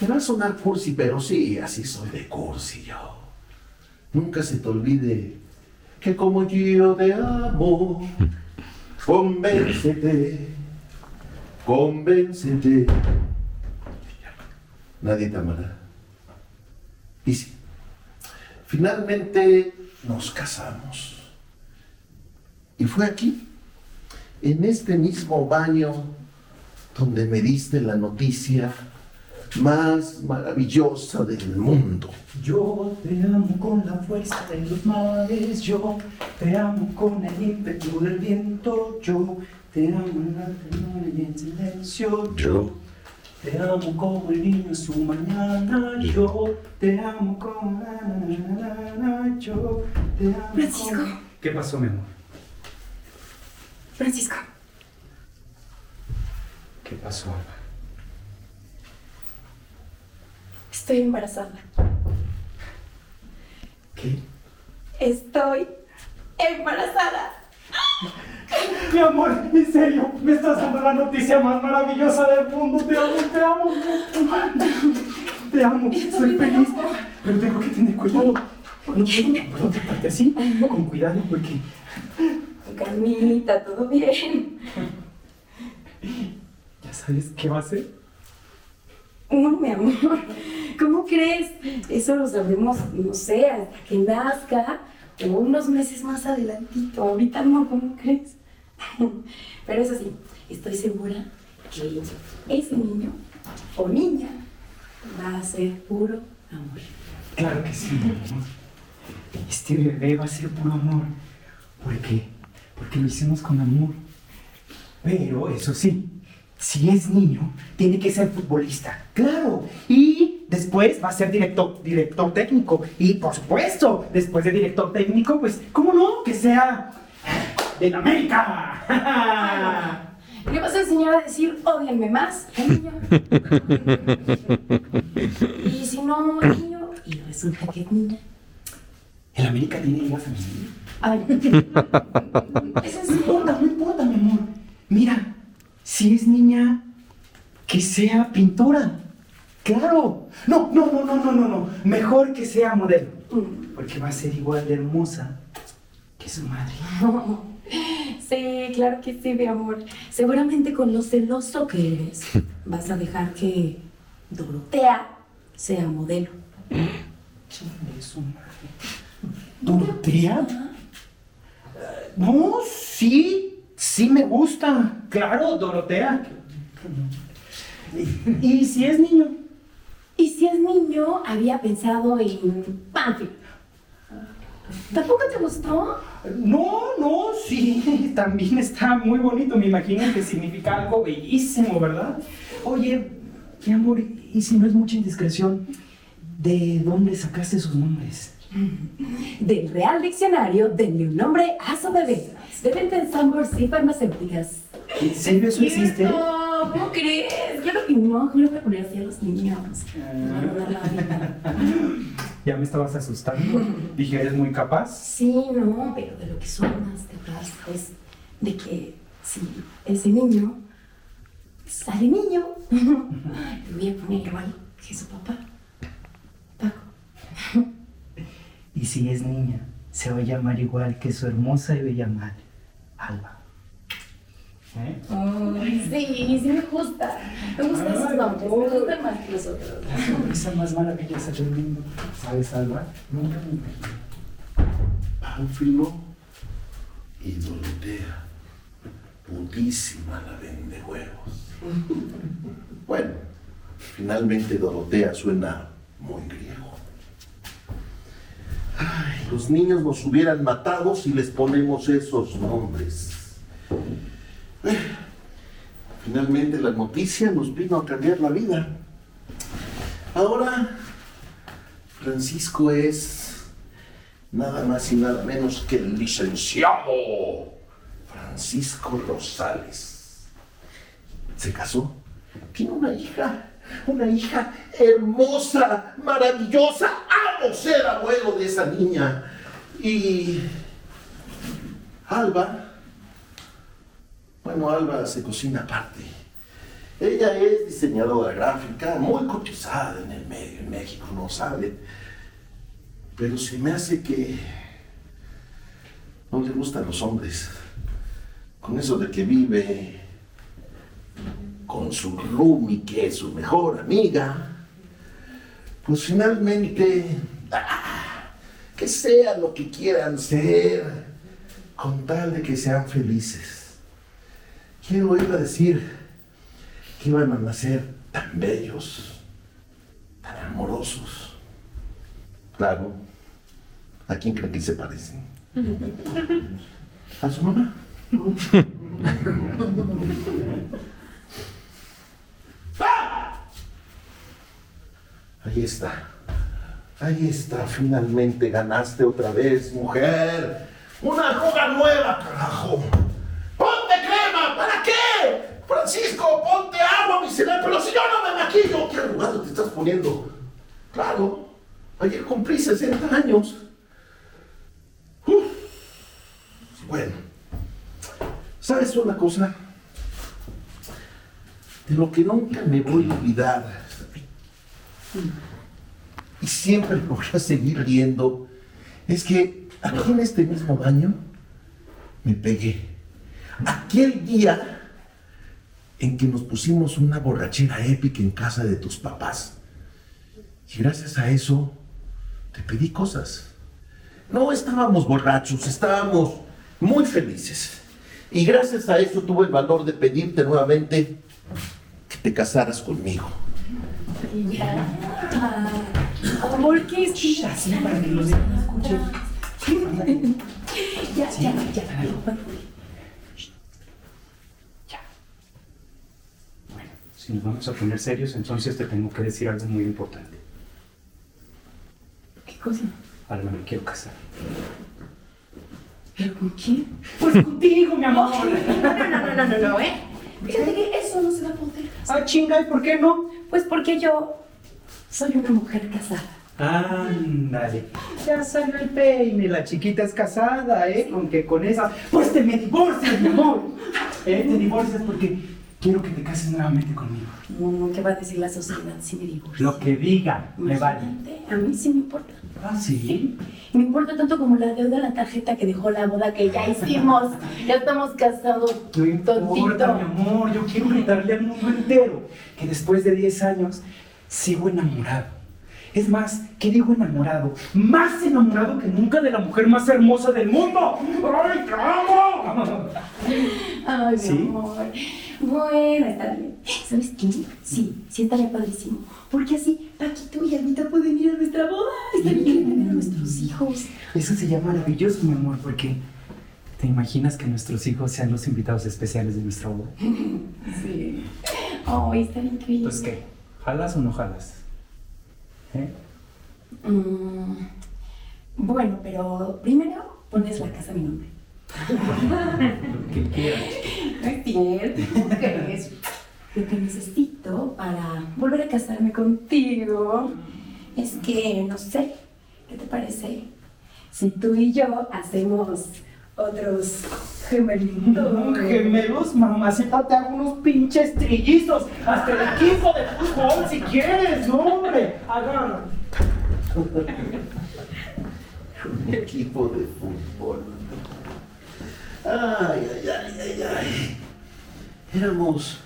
Me va a sonar cursi, pero sí, así soy de cursi yo. Nunca se te olvide que como yo te amo, convéncete, convéncete. Nadie te amará. Y sí, finalmente nos casamos. Y fue aquí, en este mismo baño, donde me diste la noticia más maravillosa del mundo. Yo te amo con la fuerza de los mares, yo te amo con el ímpetu del viento, yo te amo en la en silencio, yo te amo como el niño en su mañana, yo te amo como la, la, la, la, la, yo te amo Francisco. como- ¿Qué pasó, mi amor? Francisco, ¿Qué pasó, Alba? estoy embarazada. ¿Qué? Estoy embarazada. Mi amor, en serio, me estás dando la noticia más maravillosa del mundo. Te amo, te amo. Te amo, soy feliz. Pero tengo que tener cuidado. No puedo, puedo tratarte así, con cuidado, porque Carmita, todo bien. ¿Sabes qué va a ser? No, mi amor. ¿Cómo crees? Eso lo sabremos, no sé, hasta que nazca o unos meses más adelantito. Ahorita no, ¿cómo crees? Pero eso sí, estoy segura que ese niño o niña va a ser puro amor. Claro que sí, mi amor. Este bebé va a ser puro amor. ¿Por qué? Porque lo hicimos con amor. Pero eso sí, si es niño, tiene que ser futbolista. Claro. Y después va a ser director, director técnico. Y por supuesto, después de director técnico, pues, ¿cómo no? Que sea del América. ¿Le vas a enseñar a decir odienme más niño? y si no, niño, y resulta que es niña. ¿El América tiene liga femenina? Ay, Eso no importa, no importa, mi amor. Mira, si es niña, que sea pintora. Claro. No, no, no, no, no, no, no. Mejor que sea modelo. Porque va a ser igual de hermosa que su madre. Sí, claro que sí, mi amor. Seguramente con lo celoso que eres, vas a dejar que Dorotea sea modelo. ¿Dorotea? No, sí, sí me gusta. Claro, Dorotea. ¿Y, si es niño? Y si es niño, había pensado en Panfield. ¿Tampoco te gustó? No, no, sí, también está muy bonito. Me imagino que significa algo bellísimo, ¿verdad? Oye, mi amor, y si no es mucha indiscreción, ¿de dónde sacaste sus nombres? Del Real Diccionario, denle un nombre a su bebé. De venta en Sunburst y farmacéuticas. ¿En serio eso existe? No, ¿cómo crees? Claro que no, ¿cómo le voy a poner así a los niños? Me Ya me estabas asustando. Dije, ¿eres muy capaz? Sí, no, pero de lo que soy más capaz es de que si ese niño sale niño, le voy a poner igual que su papá. Paco. Y si es niña, se va a llamar igual que su hermosa y bella madre, Alba. ¿Eh? Ay, sí, sí me gusta. Me gustan esos nombres, me gustan más que los otros. Esa más maravillosa del mundo. ¿Sabes, Alba? Nunca me imaginé. Pánfilo y Dorotea. Putísima la vende huevos. Bueno, finalmente Dorotea suena muy griego. Ay, los niños nos hubieran matado si les ponemos esos nombres. Finalmente la noticia nos vino a cambiar la vida. Ahora, Francisco es nada más y nada menos que el licenciado Francisco Rosales. Se casó, tiene una hija, una hija hermosa, maravillosa. Amo ser abuelo de esa niña. Y Alba, bueno, Alba se cocina aparte. Ella es diseñadora gráfica, muy cotizada en el medio, en México, no sabe. Pero se me hace que no le gustan los hombres. Con eso de que vive con su roomie, que es su mejor amiga. Pues finalmente, ah, que sea lo que quieran ser, con tal de que sean felices. ¿Quién lo iba a decir que iban a nacer tan bellos, tan amorosos? Claro, ¿a quién creen que se parecen? ¿A su mamá? ¡Ah! Ahí está. Ahí está, finalmente ganaste otra vez, mujer. Una arruga nueva, carajo. ¡Ponte crema! ¿Para qué? Francisco, ponte agua micelar. Pero si yo no me maquillo, ¿qué arrugado te estás poniendo? Claro, ayer cumplí 60 años. Bueno, ¿sabes una cosa? De lo que nunca me voy a olvidar. Y siempre me voy a seguir riendo. Es que aquí en este mismo baño me pegué. Aquel día en que nos pusimos una borrachera épica en casa de tus papás. Y gracias a eso te pedí cosas. No estábamos borrachos, estábamos muy felices. Y gracias a eso tuve el valor de pedirte nuevamente que te casaras conmigo. Ya. Amor, ¿qué es? Ya, sí, para que los demás escuchen. Ya, ya, ya. Si nos vamos a poner serios, entonces te tengo que decir algo muy importante. ¿Qué cosa? Alba, me quiero casar. ¿Pero con quién? Pues contigo, mi amor. No, no, no, no, no, no, ¿eh? Fíjate que eso no se va a poder. Ah, chinga, ¿y por qué no? Pues porque yo soy una mujer casada. Ándale. Ya salió el peine, la chiquita es casada, ¿eh? Con que con esa. Pues te me divorcias, mi amor. ¿Eh? Te divorcias porque quiero que te cases nuevamente conmigo. No, ¿qué va a decir la sociedad si me divorcio? Lo que diga, me vale. A mí sí me importa. Ah, sí. Me importa tanto como la deuda de la tarjeta que dejó la boda que ya hicimos. Ya estamos casados. No importa, mi amor. Yo quiero gritarle al mundo entero que después de 10 años sigo enamorado. Es más, ¿qué digo enamorado? Más enamorado que nunca de la mujer más hermosa del mundo. ¡Ay, te amo! Ay, mi amor. Bueno, está bien. ¿Sabes qué? Sí, sí estaría padrísimo. Porque así Paquito y Almita pueden ir a nuestra boda. Estaría bien ver a nuestros hijos. Eso se llama maravilloso, mi amor, porque ¿te imaginas que nuestros hijos sean los invitados especiales de nuestra boda? Sí. Ay, estaría increíble. Pues, ¿qué? ¿Jalas o no jalas? ¿Eh? Mm, bueno, pero primero pones la casa a mi nombre. Que quieras. No es. Lo que necesito para volver a casarme contigo es que, no sé, ¿qué te parece? Si tú y yo hacemos otros gemelitos. Gemelos, mamacita, te hago unos pinches trillizos. Hasta el equipo de fútbol, si quieres, no, hombre. Agarra. Un equipo de fútbol. Ay, ay, ay, ay, ay. Éramos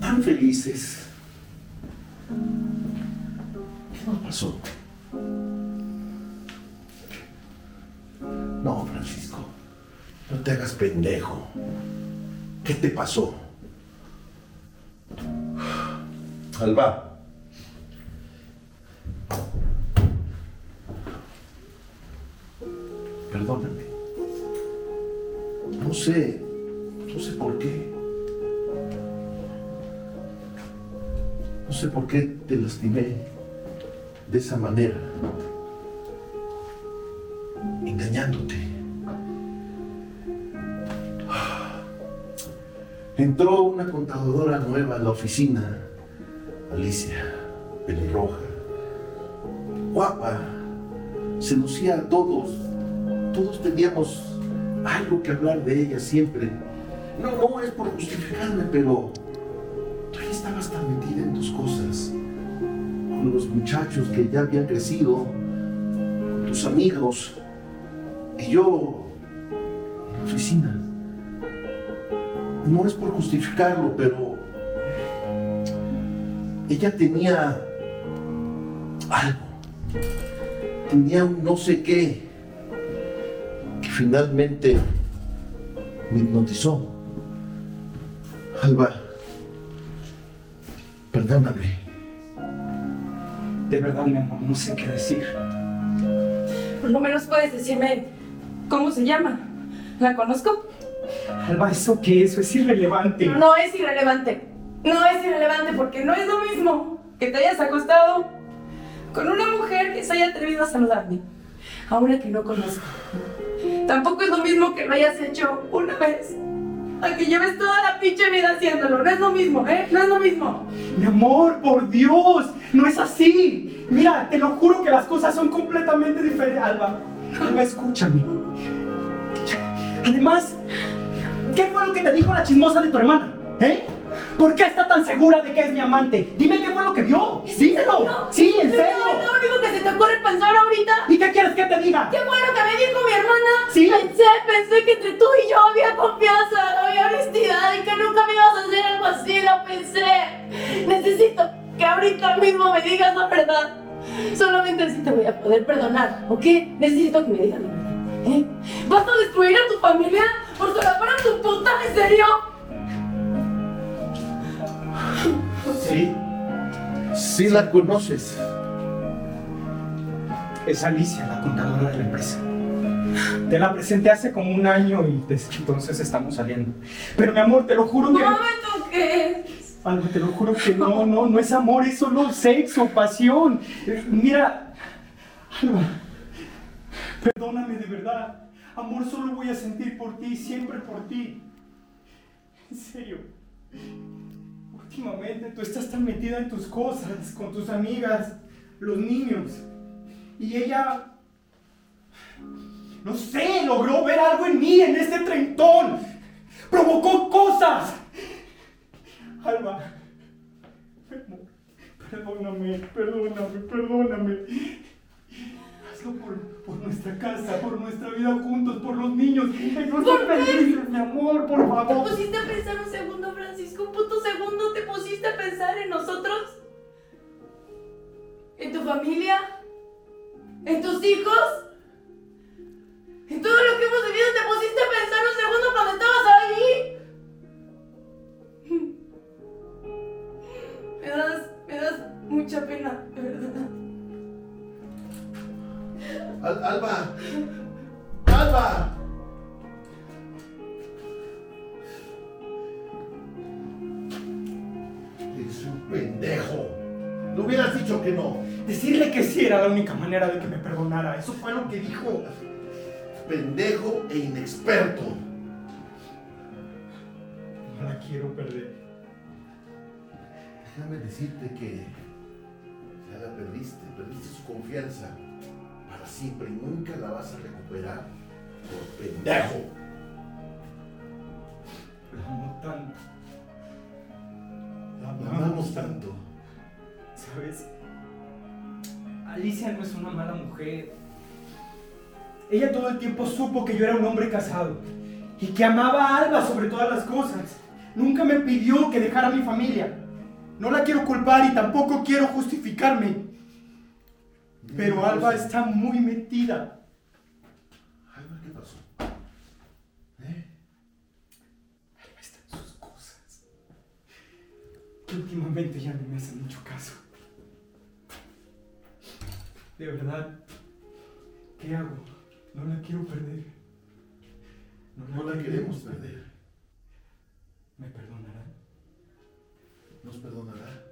tan felices. ¿Qué nos pasó? No, Francisco. No te hagas pendejo. ¿Qué te pasó? Alba. Perdóname. No sé, no sé por qué. No sé por qué te lastimé de esa manera. La oficina. Alicia, pelirroja. Guapa. Seducía a todos. Todos teníamos algo que hablar de ella siempre. No, no es por justificarme, pero tú ya estabas tan metida en tus cosas. Con los muchachos que ya habían crecido, tus amigos, y yo en la oficina. No es por justificarlo, pero ella tenía algo. Tenía un no sé qué que finalmente me hipnotizó. Alba, perdóname. De verdad, mi amor, no sé qué decir. Por lo menos puedes decirme cómo se llama. ¿La conozco? Alba, ¿eso qué? Eso es irrelevante. No es irrelevante. Irrelevante porque no es lo mismo que te hayas acostado con una mujer que se haya atrevido a saludarme, a una que no conozco. Tampoco es lo mismo que lo hayas hecho una vez, a que lleves toda la pinche vida haciéndolo. No es lo mismo, ¿eh? No es lo mismo. Mi amor, por Dios, no es así. Mira, te lo juro que las cosas son completamente diferentes. Alba, Alba, escúchame. Además, ¿qué fue lo que te dijo la chismosa de tu hermana? ¿Eh? ¿Por qué está tan segura de que es mi amante? Dime qué fue lo que vio. Dímelo. Sí, en serio. ¿Es lo único que se te ocurre pensar ahorita? ¿Y qué quieres que te diga? ¿Qué fue lo que me dijo mi hermana? Sí. Pensé, pensé que entre tú y yo había confianza, había honestidad y que nunca me ibas a hacer algo lo pensé. Necesito que ahorita mismo me digas la verdad. Solamente así te voy a poder perdonar, ¿ok? Necesito que me digas la verdad. ¿eh? ¿Vas a destruir a tu familia por solapar a tu puta? ¿En serio? Sí. Sí la conoces. Es Alicia, la contadora de la empresa. Te la presenté hace como un año y desde entonces estamos saliendo. Pero mi amor, te lo juro que... No me toques. Alba, te lo juro que no, no, no es amor, es solo sexo, pasión. Mira, Alba, perdóname de verdad. Amor solo voy a sentir por ti, siempre por ti. En serio. Últimamente tú estás tan metida en tus cosas, con tus amigas, los niños. Y ella, no sé, logró ver algo en mí, en este treintón. Provocó cosas. Amor, perdóname, perdóname, perdóname. Por, por nuestra casa, por nuestra vida juntos, por los niños. No ¿Por felices, mi amor, por ¿Te favor. pusiste a pensar un segundo, Francisco? ¿Un puto segundo te pusiste a pensar en nosotros? ¿En tu familia? ¿En tus hijos? Que dijo. Pendejo e inexperto. No la quiero perder. Déjame decirte que ya la perdiste, perdiste su confianza para siempre y nunca la vas a recuperar por pendejo. La amo tanto. La La amamos tanto. ¿Sabes? Alicia no es una mala mujer. Ella todo el tiempo supo que yo era un hombre casado y que amaba a Alba sobre todas las cosas. Nunca me pidió que dejara mi familia. No la quiero culpar y tampoco quiero justificarme. Pero Alba está muy metida. Alba, ¿qué pasó? ¿Eh? Alba está en sus cosas. Últimamente ya no me hace mucho caso. De verdad, ¿qué hago? No la quiero perder. No la queremos perder. ¿Me perdonarán? ¿Nos perdonará?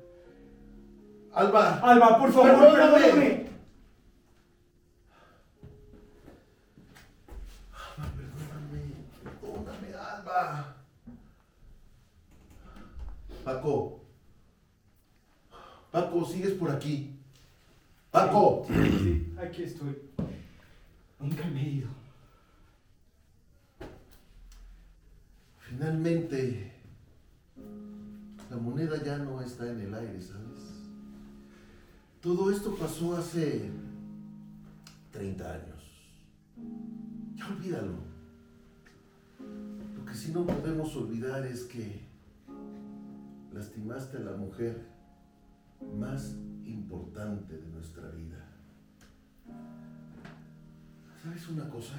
Alba. Alba, por favor, Perdóname. perdóname. Alba, perdóname. Perdóname, Alba. Paco. Paco, sigues por aquí. Paco. Aquí estoy. Nunca me he ido. Finalmente, la moneda ya no está en el aire, ¿sabes? Todo esto pasó hace 30 años. Ya olvídalo. Lo que sí no podemos olvidar es que lastimaste a la mujer más importante de nuestra vida. ¿Sabes una cosa?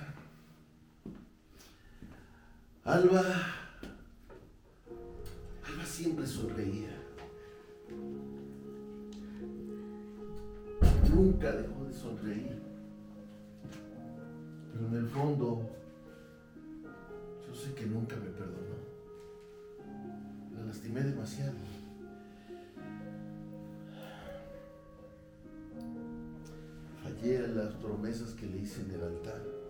Alba. Alba siempre sonreía. Nunca dejó de sonreír. Pero en el fondo, yo sé que nunca me perdonó. La lastimé demasiado. Fallé a las promesas que le hice en el altar.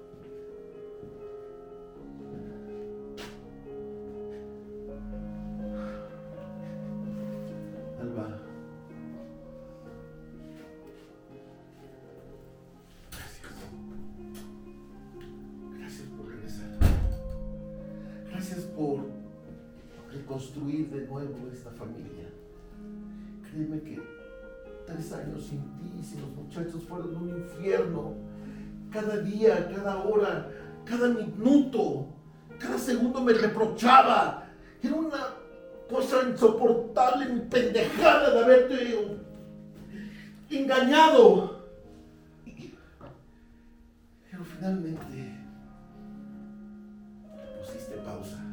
Cada hora, cada minuto, cada segundo me reprochaba. Era una cosa insoportable, mi pendejada de haberte engañado. Pero finalmente pusiste pausa.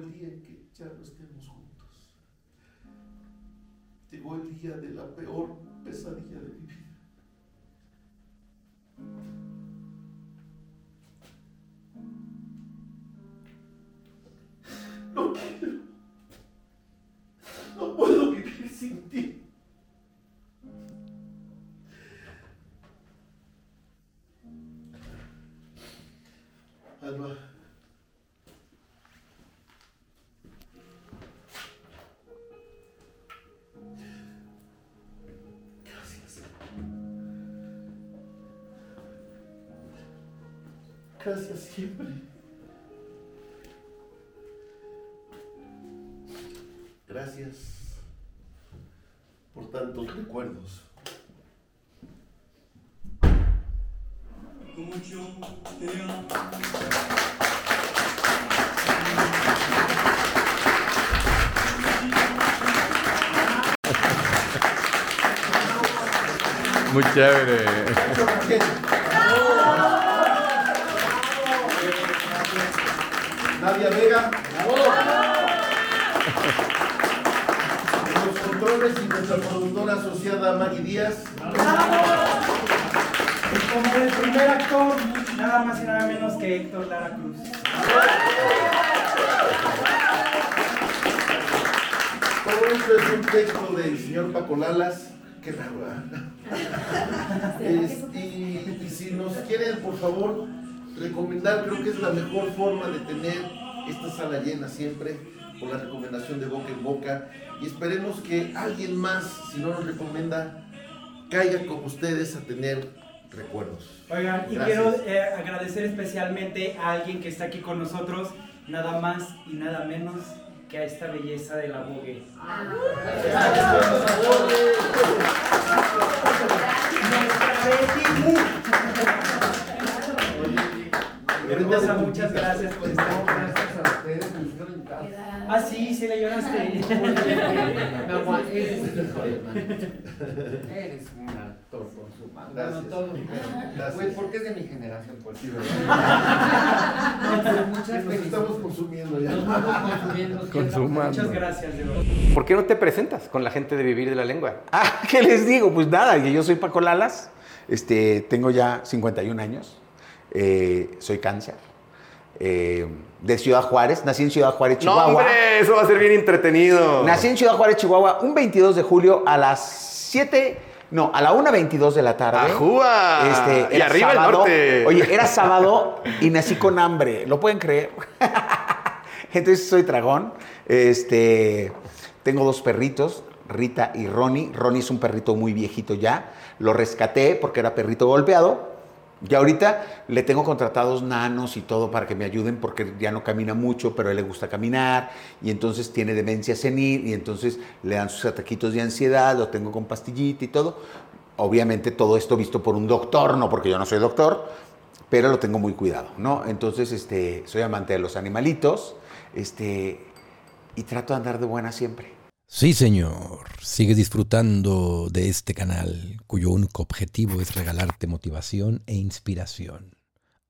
El día en que ya no estemos juntos. Llegó el día de la peor pesadilla de Gracias siempre. Gracias por tantos recuerdos. Como yo te amo. Muy chévere. Nadia Vega. En los controles y nuestra productora asociada Maggie Díaz. Y como el primer actor, nada más y nada menos que Héctor Lara Cruz. Todo esto es un texto del señor Paco Lalas. Qué raro, ¿verdad? Es- y, y si nos quieren, por favor, recomendar, creo que es la mejor forma de tener esta sala llena siempre, por la recomendación de boca en boca. Y esperemos que alguien más, si no nos recomienda, caiga con ustedes a tener recuerdos. Oigan, y quiero eh, agradecer especialmente a alguien que está aquí con nosotros, nada más y nada menos que a esta belleza de la Vogue. Muchas gracias por estar. Gracias a ustedes, me. Ah, sí, sí le lloraste. Me aguanté, eres hijo de madre. Eres un actor su. Gracias. Bueno, todo. Gracias. Güey, porque es de mi generación, por Sí. ¿verdad? Muchas Nos estamos consumiendo ya. Nos vamos consumiendo. Consumando. Muchas gracias, de verdad. ¿Por qué no te presentas con la gente de Vivir de la Lengua? Ah, ¿qué les digo? Pues nada, que yo soy Paco Lalas, este, tengo ya 51 años, eh, soy cáncer, eh, de Ciudad Juárez, nací en Ciudad Juárez, No, Chihuahua. hombre, eso va a ser bien entretenido. Nací en Ciudad Juárez, Chihuahua, un 22 de julio a las 7, no, a la 1.22 de la tarde. ¡Ajúa! Este, Y arriba el norte. Oye, era sábado y nací con hambre, ¿lo pueden creer? Entonces soy dragón, este, tengo dos perritos, Rita y Ronnie. Ronnie es un perrito muy viejito ya, lo rescaté porque era perrito golpeado Y ahorita le tengo contratados nanos y todo para que me ayuden porque ya no camina mucho, pero a él le gusta caminar y entonces tiene demencia senil y entonces le dan sus ataquitos de ansiedad, lo tengo con pastillita y todo. Obviamente todo esto visto por un doctor, no porque yo no soy doctor, pero lo tengo muy cuidado, ¿no? Entonces, este, soy amante de los animalitos, este, y trato de andar de buena siempre. Sí, señor. Sigues disfrutando de este canal, cuyo único objetivo es regalarte motivación e inspiración.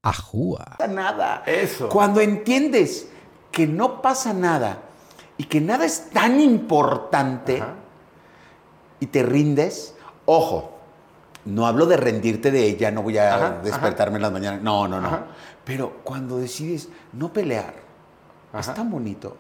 Ajúa. pasa nada. Eso. Cuando entiendes que no pasa nada y que nada es tan importante y te rindes, ojo, no hablo de rendirte de ella, no voy a Ajá, despertarme en las mañanas, no, no, no. Ajá. Pero cuando decides no pelear, es tan bonito.